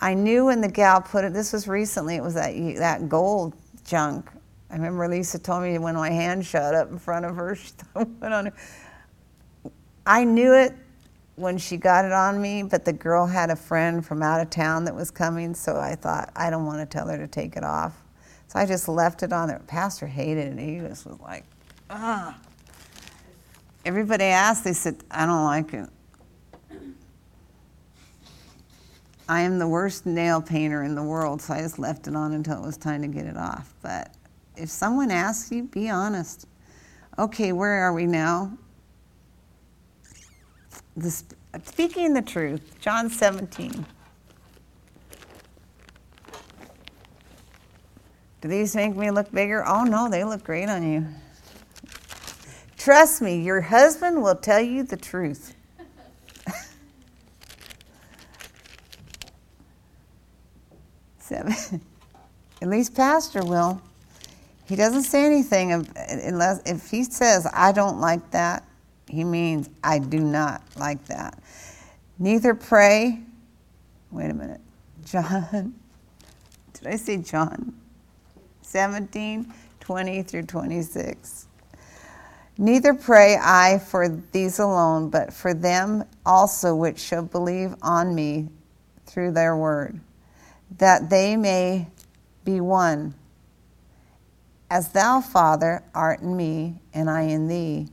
I knew when the gal put it, this was recently, it was that, that gold junk. I remember Lisa told me when my hand shut up in front of her, she on. I knew it when she got it on me, but the girl had a friend from out of town that was coming, so I thought, I don't want to tell her to take it off. So I just left it on there. Pastor hated it. He just was like, ah. Everybody asked, they said, I don't like it. I am the worst nail painter in the world, so I just left it on until it was time to get it off. But if someone asks you, be honest. Okay, where are we now? The, speaking the truth, John 17. Do these make me look bigger? Oh no, they look great on you. Trust me, your husband will tell you the truth. Seven. At least Pastor will. He doesn't say anything unless if he says, I don't like that, he means I do not like that. Neither pray. Wait a minute. John. Did I say John? 17, 20 through 26. Neither pray I for these alone, but for them also which shall believe on me through their word that they may be one. As thou, Father, art in me, and I in thee,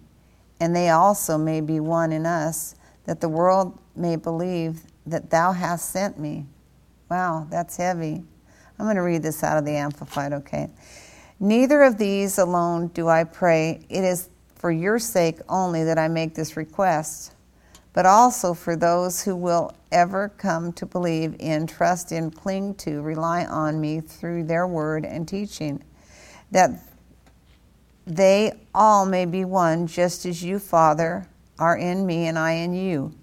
and they also may be one in us, that the world may believe that thou hast sent me. Wow, that's heavy. I'm going to read this out of the Amplified, okay? Neither of these alone do I pray. It is for your sake only that I make this request, but also for those who will ever come to believe in, trust in, cling to, rely on me through their word and teaching, that they all may be one, just as you, Father, are in me and I in you,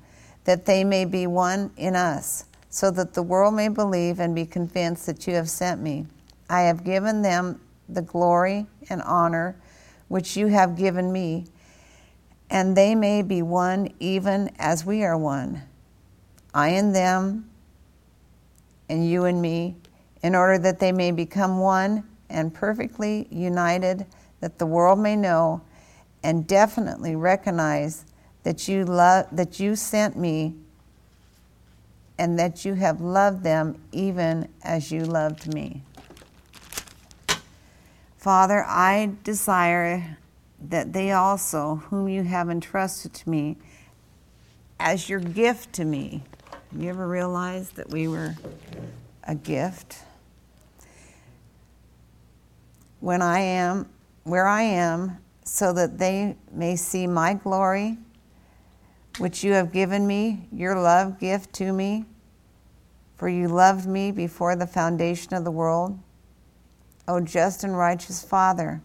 that they may be one in us, so that the world may believe and be convinced that you have sent me. I have given them the glory and honor which you have given me, and they may be one even as we are one. I and them, and you and me, in order that they may become one and perfectly united, that the world may know and definitely recognize that you love that you sent me and that you have loved them even as you loved me. Father, I desire that they also, whom you have entrusted to me, as your gift to me. You ever realized that we were a gift? When I am where I am, so that they may see my glory, which you have given me, your love gift to me, for you loved me before the foundation of the world. O just and righteous Father,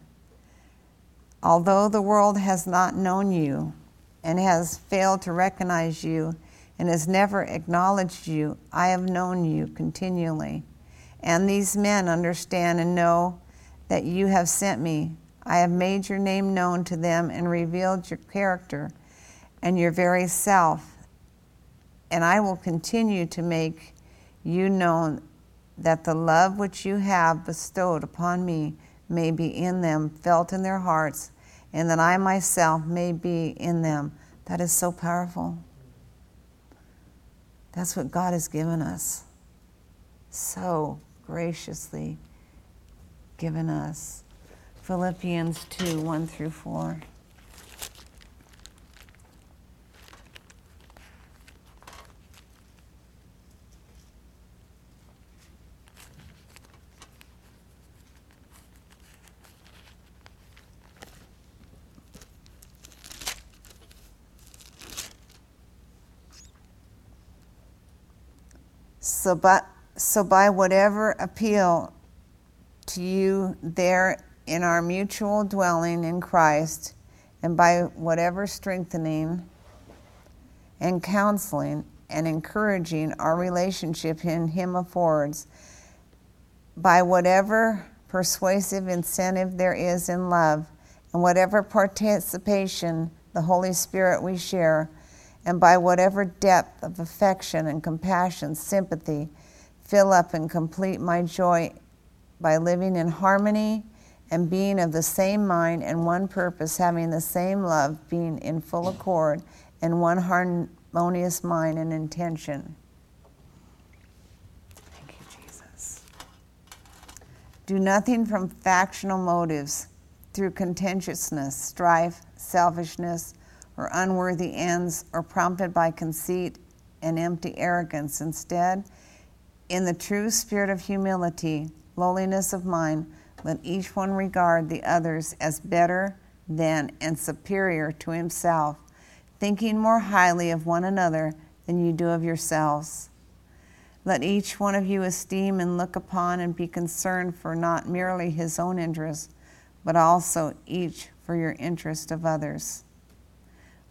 although the world has not known you and has failed to recognize you and has never acknowledged you, I have known you continually. And these men understand and know that you have sent me. I have made your name known to them and revealed your character and your very self. And I will continue to make you known that the love which you have bestowed upon me may be in them, felt in their hearts, and that I myself may be in them. That is so powerful. That's what God has given us. So graciously given us. Philippians 2 1 through 4. So by, so by whatever appeal to you there in our mutual dwelling in Christ, and by whatever strengthening and counseling and encouraging our relationship in Him affords, by whatever persuasive incentive there is in love, and whatever participation the Holy Spirit we share and by whatever depth of affection and compassion, sympathy, fill up and complete my joy by living in harmony and being of the same mind and one purpose, having the same love, being in full accord and one harmonious mind and intention. Thank you, Jesus. Do nothing from factional motives through contentiousness, strife, selfishness or unworthy ends or prompted by conceit and empty arrogance. Instead, in the true spirit of humility, lowliness of mind, let each one regard the others as better than and superior to himself, thinking more highly of one another than you do of yourselves. Let each one of you esteem and look upon and be concerned for not merely his own interest, but also each for your interest of others.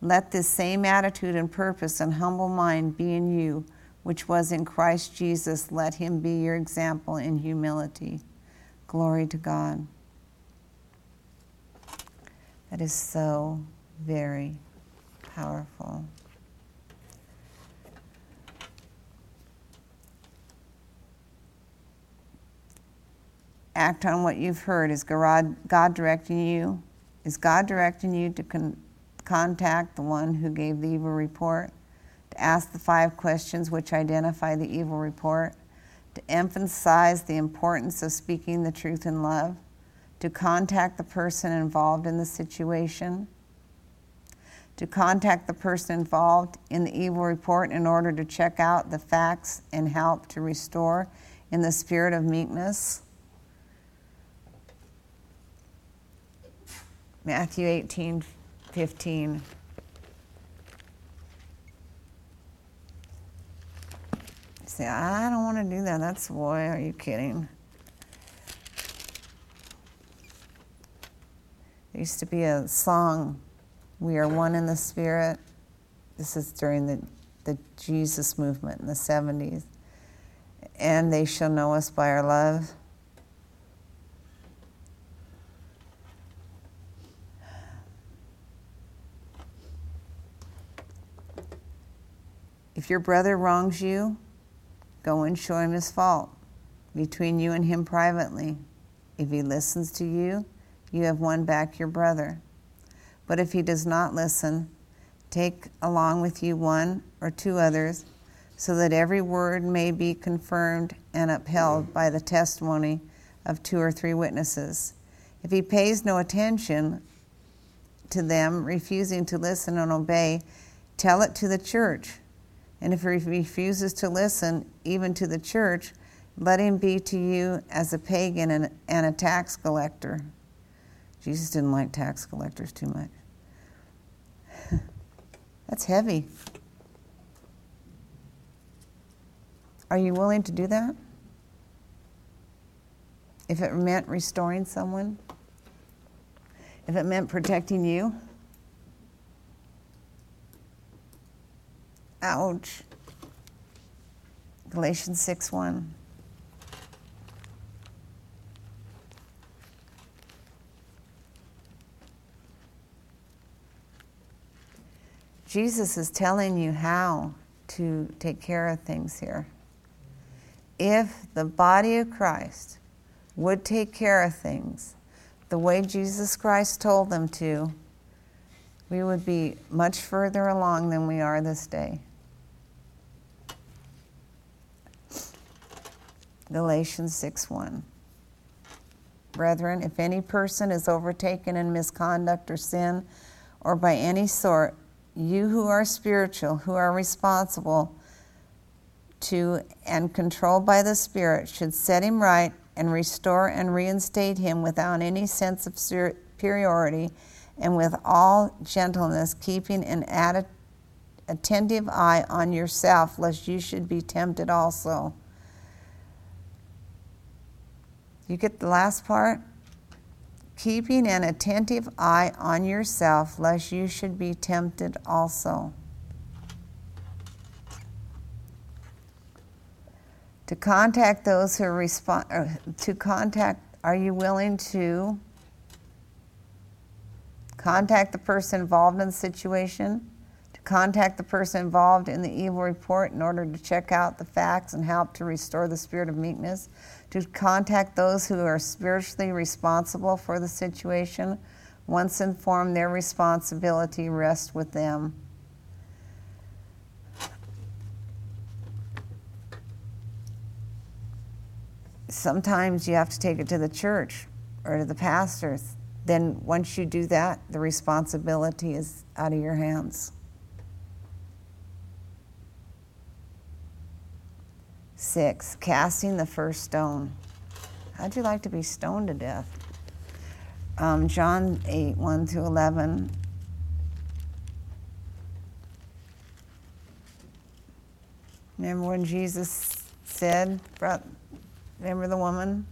Let this same attitude and purpose and humble mind be in you, which was in Christ Jesus. Let him be your example in humility. Glory to God. That is so very powerful. Act on what you've heard. Is God, directing you? Is God directing you to con- contact the one who gave the evil report, to ask the five questions which identify the evil report, to emphasize the importance of speaking the truth in love, to contact the person involved in the situation, to contact the person involved in the evil report in order to check out the facts and help to restore in the spirit of meekness. Matthew 18 15. Say, I don't want to do that. That's why. are you kidding? There used to be a song, We Are One in the Spirit. This is during the, the Jesus movement in the 70s. And they shall know us by our love. If your brother wrongs you, go and show him his fault between you and him privately. If he listens to you, you have won back your brother. But if he does not listen, take along with you one or two others, so that every word may be confirmed and upheld by the testimony of two or three witnesses. If he pays no attention to them, refusing to listen and obey, tell it to the church. And if he refuses to listen, even to the church, let him be to you as a pagan and, and a tax collector. Jesus didn't like tax collectors too much. That's heavy. Are you willing to do that? If it meant restoring someone? If it meant protecting you? Ouch. Galatians 6 1. Jesus is telling you how to take care of things here. If the body of Christ would take care of things the way Jesus Christ told them to, we would be much further along than we are this day. Galatians 6 1. Brethren, if any person is overtaken in misconduct or sin, or by any sort, you who are spiritual, who are responsible to and controlled by the Spirit, should set him right and restore and reinstate him without any sense of superiority and with all gentleness, keeping an attentive eye on yourself, lest you should be tempted also. You get the last part? keeping an attentive eye on yourself, lest you should be tempted also. To contact those who respond, uh, to contact, are you willing to contact the person involved in the situation? Contact the person involved in the evil report in order to check out the facts and help to restore the spirit of meekness? to contact those who are spiritually responsible for the situation. Once informed, their responsibility rests with them. Sometimes you have to take it to the church or to the pastors. Then, once you do that, the responsibility is out of your hands. Six, casting the first stone. How'd you like to be stoned to death? Um, John 8, 1 through 11. Remember when Jesus said, brought, remember the woman?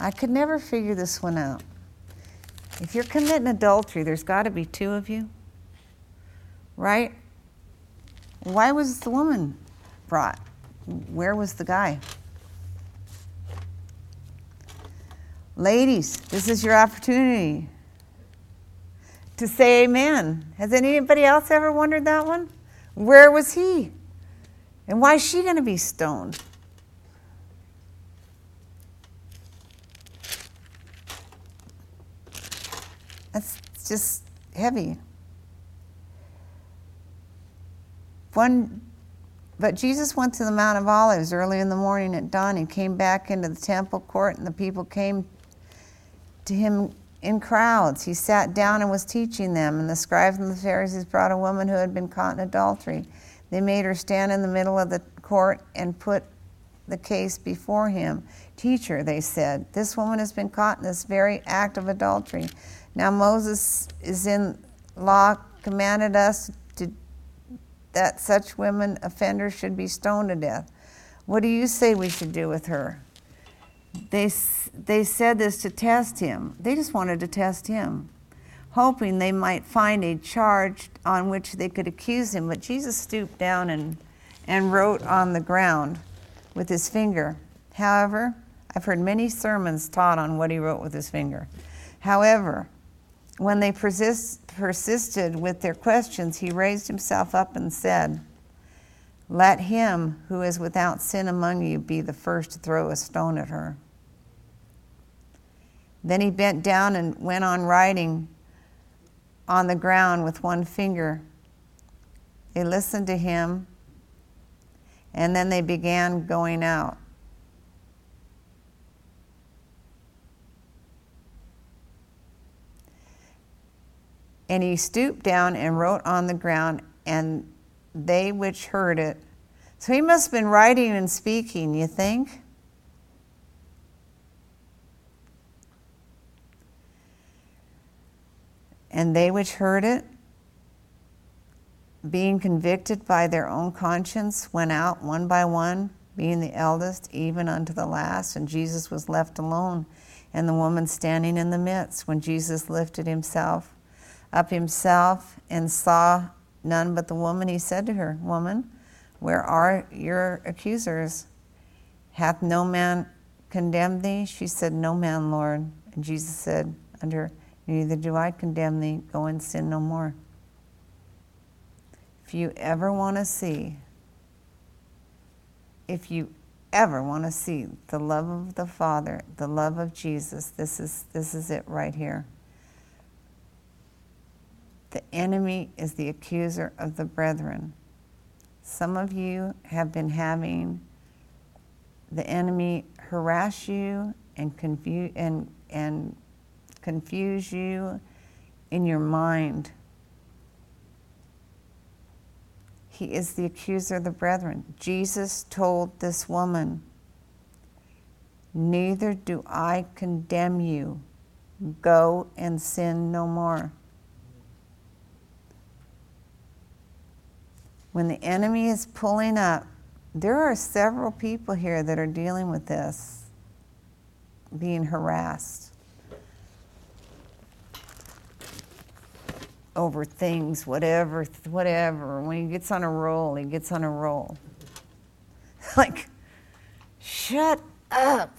I could never figure this one out. If you're committing adultery, there's got to be two of you, right? Why was the woman brought? Where was the guy? Ladies, this is your opportunity to say amen. Has anybody else ever wondered that one? Where was he? And why is she going to be stoned? That's just heavy. One But Jesus went to the Mount of Olives early in the morning at dawn. and came back into the temple court, and the people came to him in crowds. He sat down and was teaching them, and the scribes and the Pharisees brought a woman who had been caught in adultery. They made her stand in the middle of the court and put the case before him. Teacher, they said, this woman has been caught in this very act of adultery. Now Moses is in law commanded us to, that such women offenders should be stoned to death. What do you say we should do with her? They, they said this to test him. They just wanted to test him, hoping they might find a charge on which they could accuse him. But Jesus stooped down and, and wrote on the ground with his finger. However, I've heard many sermons taught on what he wrote with his finger. However, when they persist, persisted with their questions, he raised himself up and said, Let him who is without sin among you be the first to throw a stone at her. Then he bent down and went on writing on the ground with one finger. They listened to him, and then they began going out. And he stooped down and wrote on the ground, and they which heard it. So he must have been writing and speaking, you think? And they which heard it, being convicted by their own conscience, went out one by one, being the eldest, even unto the last. And Jesus was left alone, and the woman standing in the midst. When Jesus lifted himself, up himself and saw none but the woman, he said to her, Woman, where are your accusers? Hath no man condemned thee? She said, No man, Lord. And Jesus said unto her, Neither do I condemn thee. Go and sin no more. If you ever want to see, if you ever want to see the love of the Father, the love of Jesus, this is, this is it right here. The enemy is the accuser of the brethren. Some of you have been having the enemy harass you and confuse and, and confuse you in your mind. He is the accuser of the brethren. Jesus told this woman, Neither do I condemn you. Go and sin no more. When the enemy is pulling up, there are several people here that are dealing with this, being harassed over things, whatever, whatever. When he gets on a roll, he gets on a roll. like, shut up.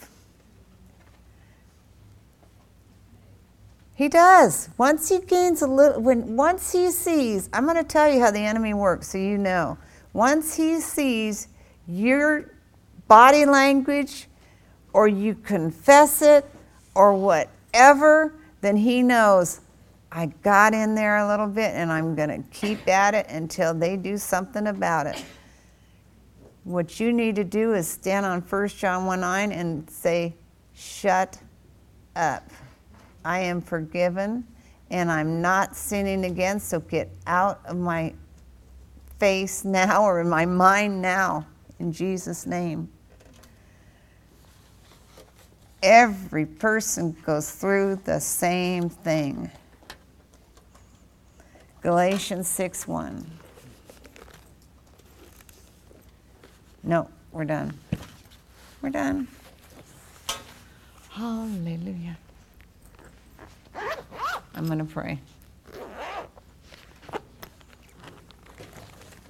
He does. Once he gains a little, when once he sees, I'm going to tell you how the enemy works so you know. Once he sees your body language, or you confess it, or whatever, then he knows I got in there a little bit and I'm going to keep at it until they do something about it. What you need to do is stand on 1 John 1 9 and say, Shut up. I am forgiven and I'm not sinning again, so get out of my face now or in my mind now, in Jesus' name. Every person goes through the same thing. Galatians 6 1. No, we're done. We're done. Hallelujah. I'm going to pray.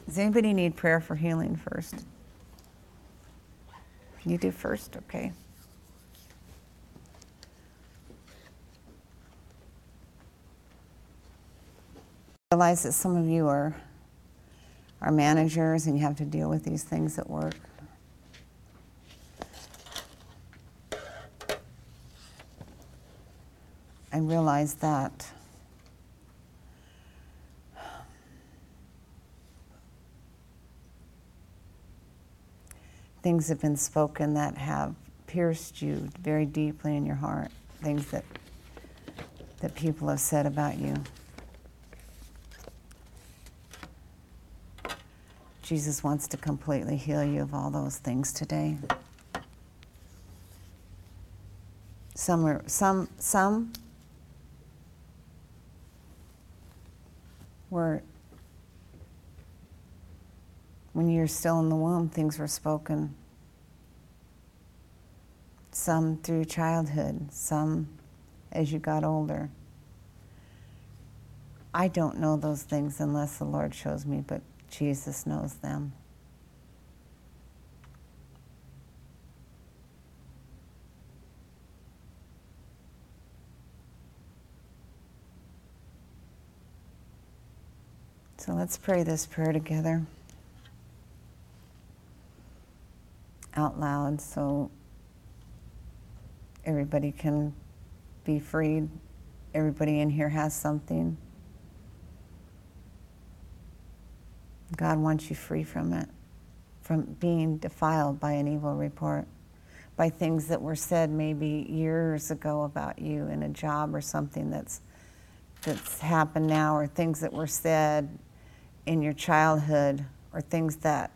Does anybody need prayer for healing first? You do first, okay. I realize that some of you are, are managers and you have to deal with these things at work. I realized that things have been spoken that have pierced you very deeply in your heart, things that, that people have said about you. Jesus wants to completely heal you of all those things today. Some are, some some were when you're still in the womb, things were spoken. Some through childhood, some as you got older. I don't know those things unless the Lord shows me, but Jesus knows them. So let's pray this prayer together out loud so everybody can be freed. Everybody in here has something. God wants you free from it, from being defiled by an evil report, by things that were said maybe years ago about you in a job or something that's that's happened now, or things that were said in your childhood or things that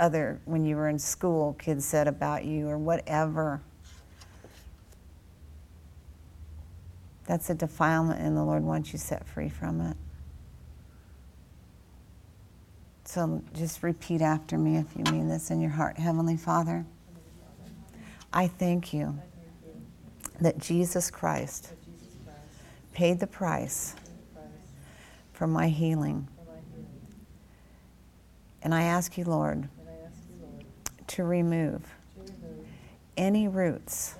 other when you were in school kids said about you or whatever that's a defilement and the lord wants you set free from it. So just repeat after me if you mean this in your heart. Heavenly father i thank you that jesus christ paid the price for my healing and I ask you, Lord, to remove any roots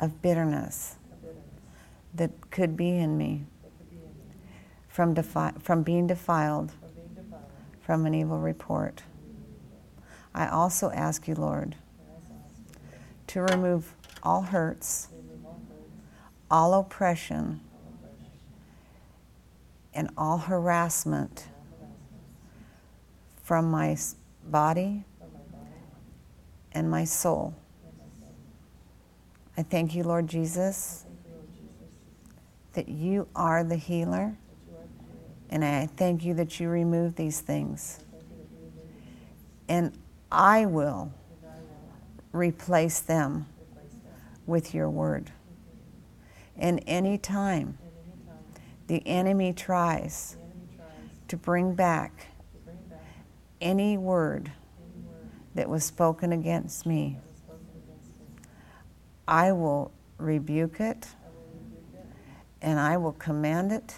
of bitterness that could be in me from, defi- from being defiled from an evil report. I also ask you, Lord, to remove all hurts, all oppression, and all harassment from my body and my soul. I thank you, Lord Jesus, that you are the healer. And I thank you that you remove these things. And I will replace them with your word. And any time the enemy tries to bring back any word that was spoken against me, I will rebuke it and I will command it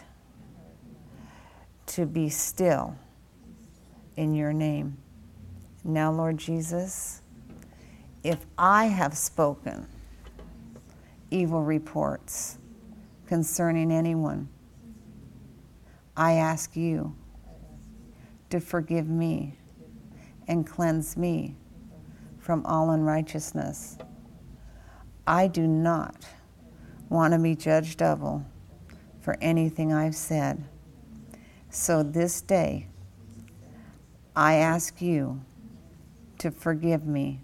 to be still in your name. Now, Lord Jesus, if I have spoken evil reports concerning anyone, I ask you to forgive me and cleanse me from all unrighteousness. I do not want to be judged double for anything I've said. So this day, I ask you to forgive me.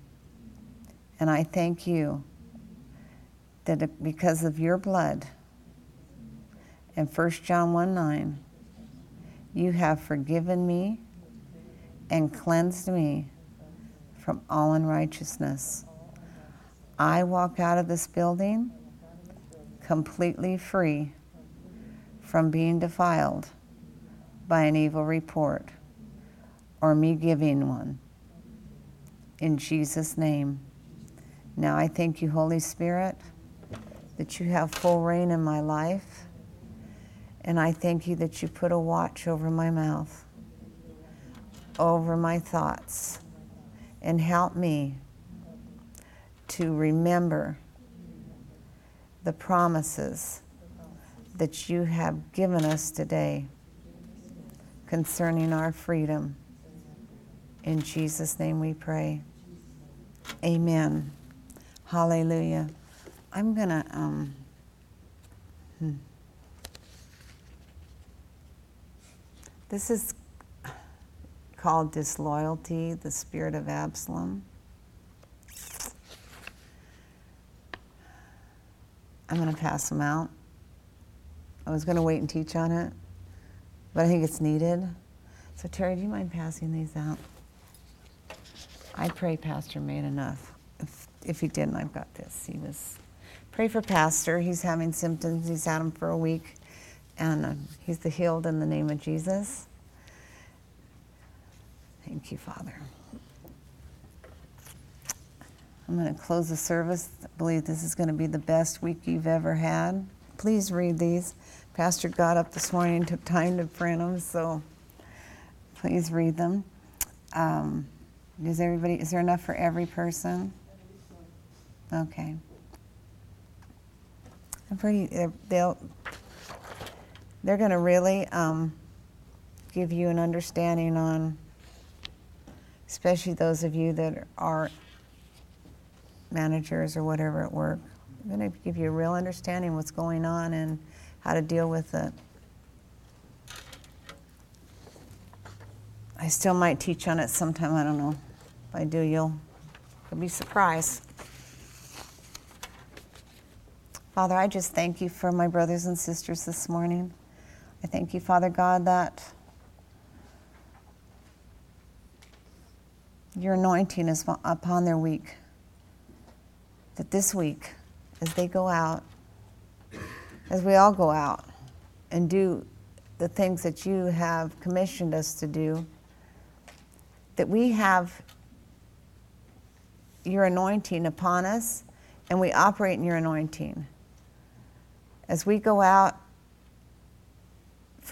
And I thank you that because of your blood, in 1 John 1 9, you have forgiven me and cleansed me from all unrighteousness. I walk out of this building completely free from being defiled by an evil report or me giving one. In Jesus' name. Now I thank you, Holy Spirit, that you have full reign in my life and I thank you that you put a watch over my mouth, over my thoughts, and help me to remember the promises that you have given us today concerning our freedom. In Jesus' name we pray. Amen. Hallelujah. I'm going to. Um, This is called disloyalty, the spirit of Absalom. I'm going to pass them out. I was going to wait and teach on it, but I think it's needed. So, Terry, do you mind passing these out? I pray Pastor made enough. If, if he didn't, I've got this. He was. Pray for Pastor. He's having symptoms. He's had them for a week and uh, he's the healed in the name of Jesus. Thank you, Father. I'm going to close the service. I believe this is going to be the best week you've ever had. Please read these. Pastor got up this morning and took time to print them, so please read them. Um, is everybody? Is there enough for every person? Okay. I'm pretty. They'll. They're going to really um, give you an understanding on, especially those of you that are managers or whatever at work. I'm going to give you a real understanding of what's going on and how to deal with it. I still might teach on it sometime. I don't know. If I do, you'll, you'll be surprised. Father, I just thank you for my brothers and sisters this morning. I thank you, Father God, that your anointing is upon their week that this week, as they go out, as we all go out and do the things that you have commissioned us to do, that we have your anointing upon us and we operate in your anointing. As we go out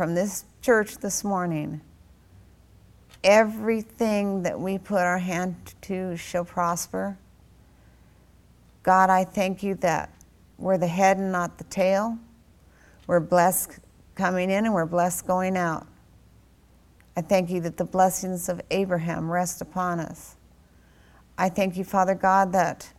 from this church this morning, everything that we put our hand to shall prosper God, I thank you that we're the head and not the tail. We're blessed coming in and we're blessed going out. I thank you that the blessings of Abraham rest upon us. I thank you, Father God, that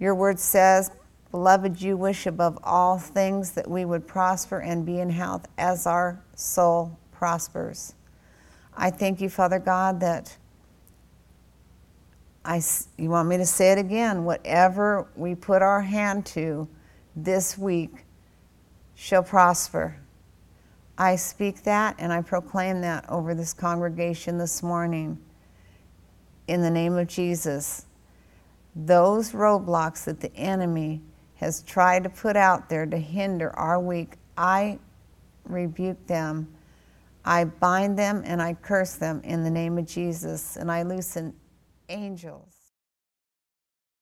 your word says, Beloved, you wish above all things that we would prosper and be in health as our soul prospers. I thank you, Father God, that I, you want me to say it again? Whatever we put our hand to this week shall prosper. I speak that and I proclaim that over this congregation this morning. In the name of Jesus, those roadblocks that the enemy has tried to put out there to hinder our week, I rebuke them. I bind them and I curse them in the name of Jesus, and I loosen angels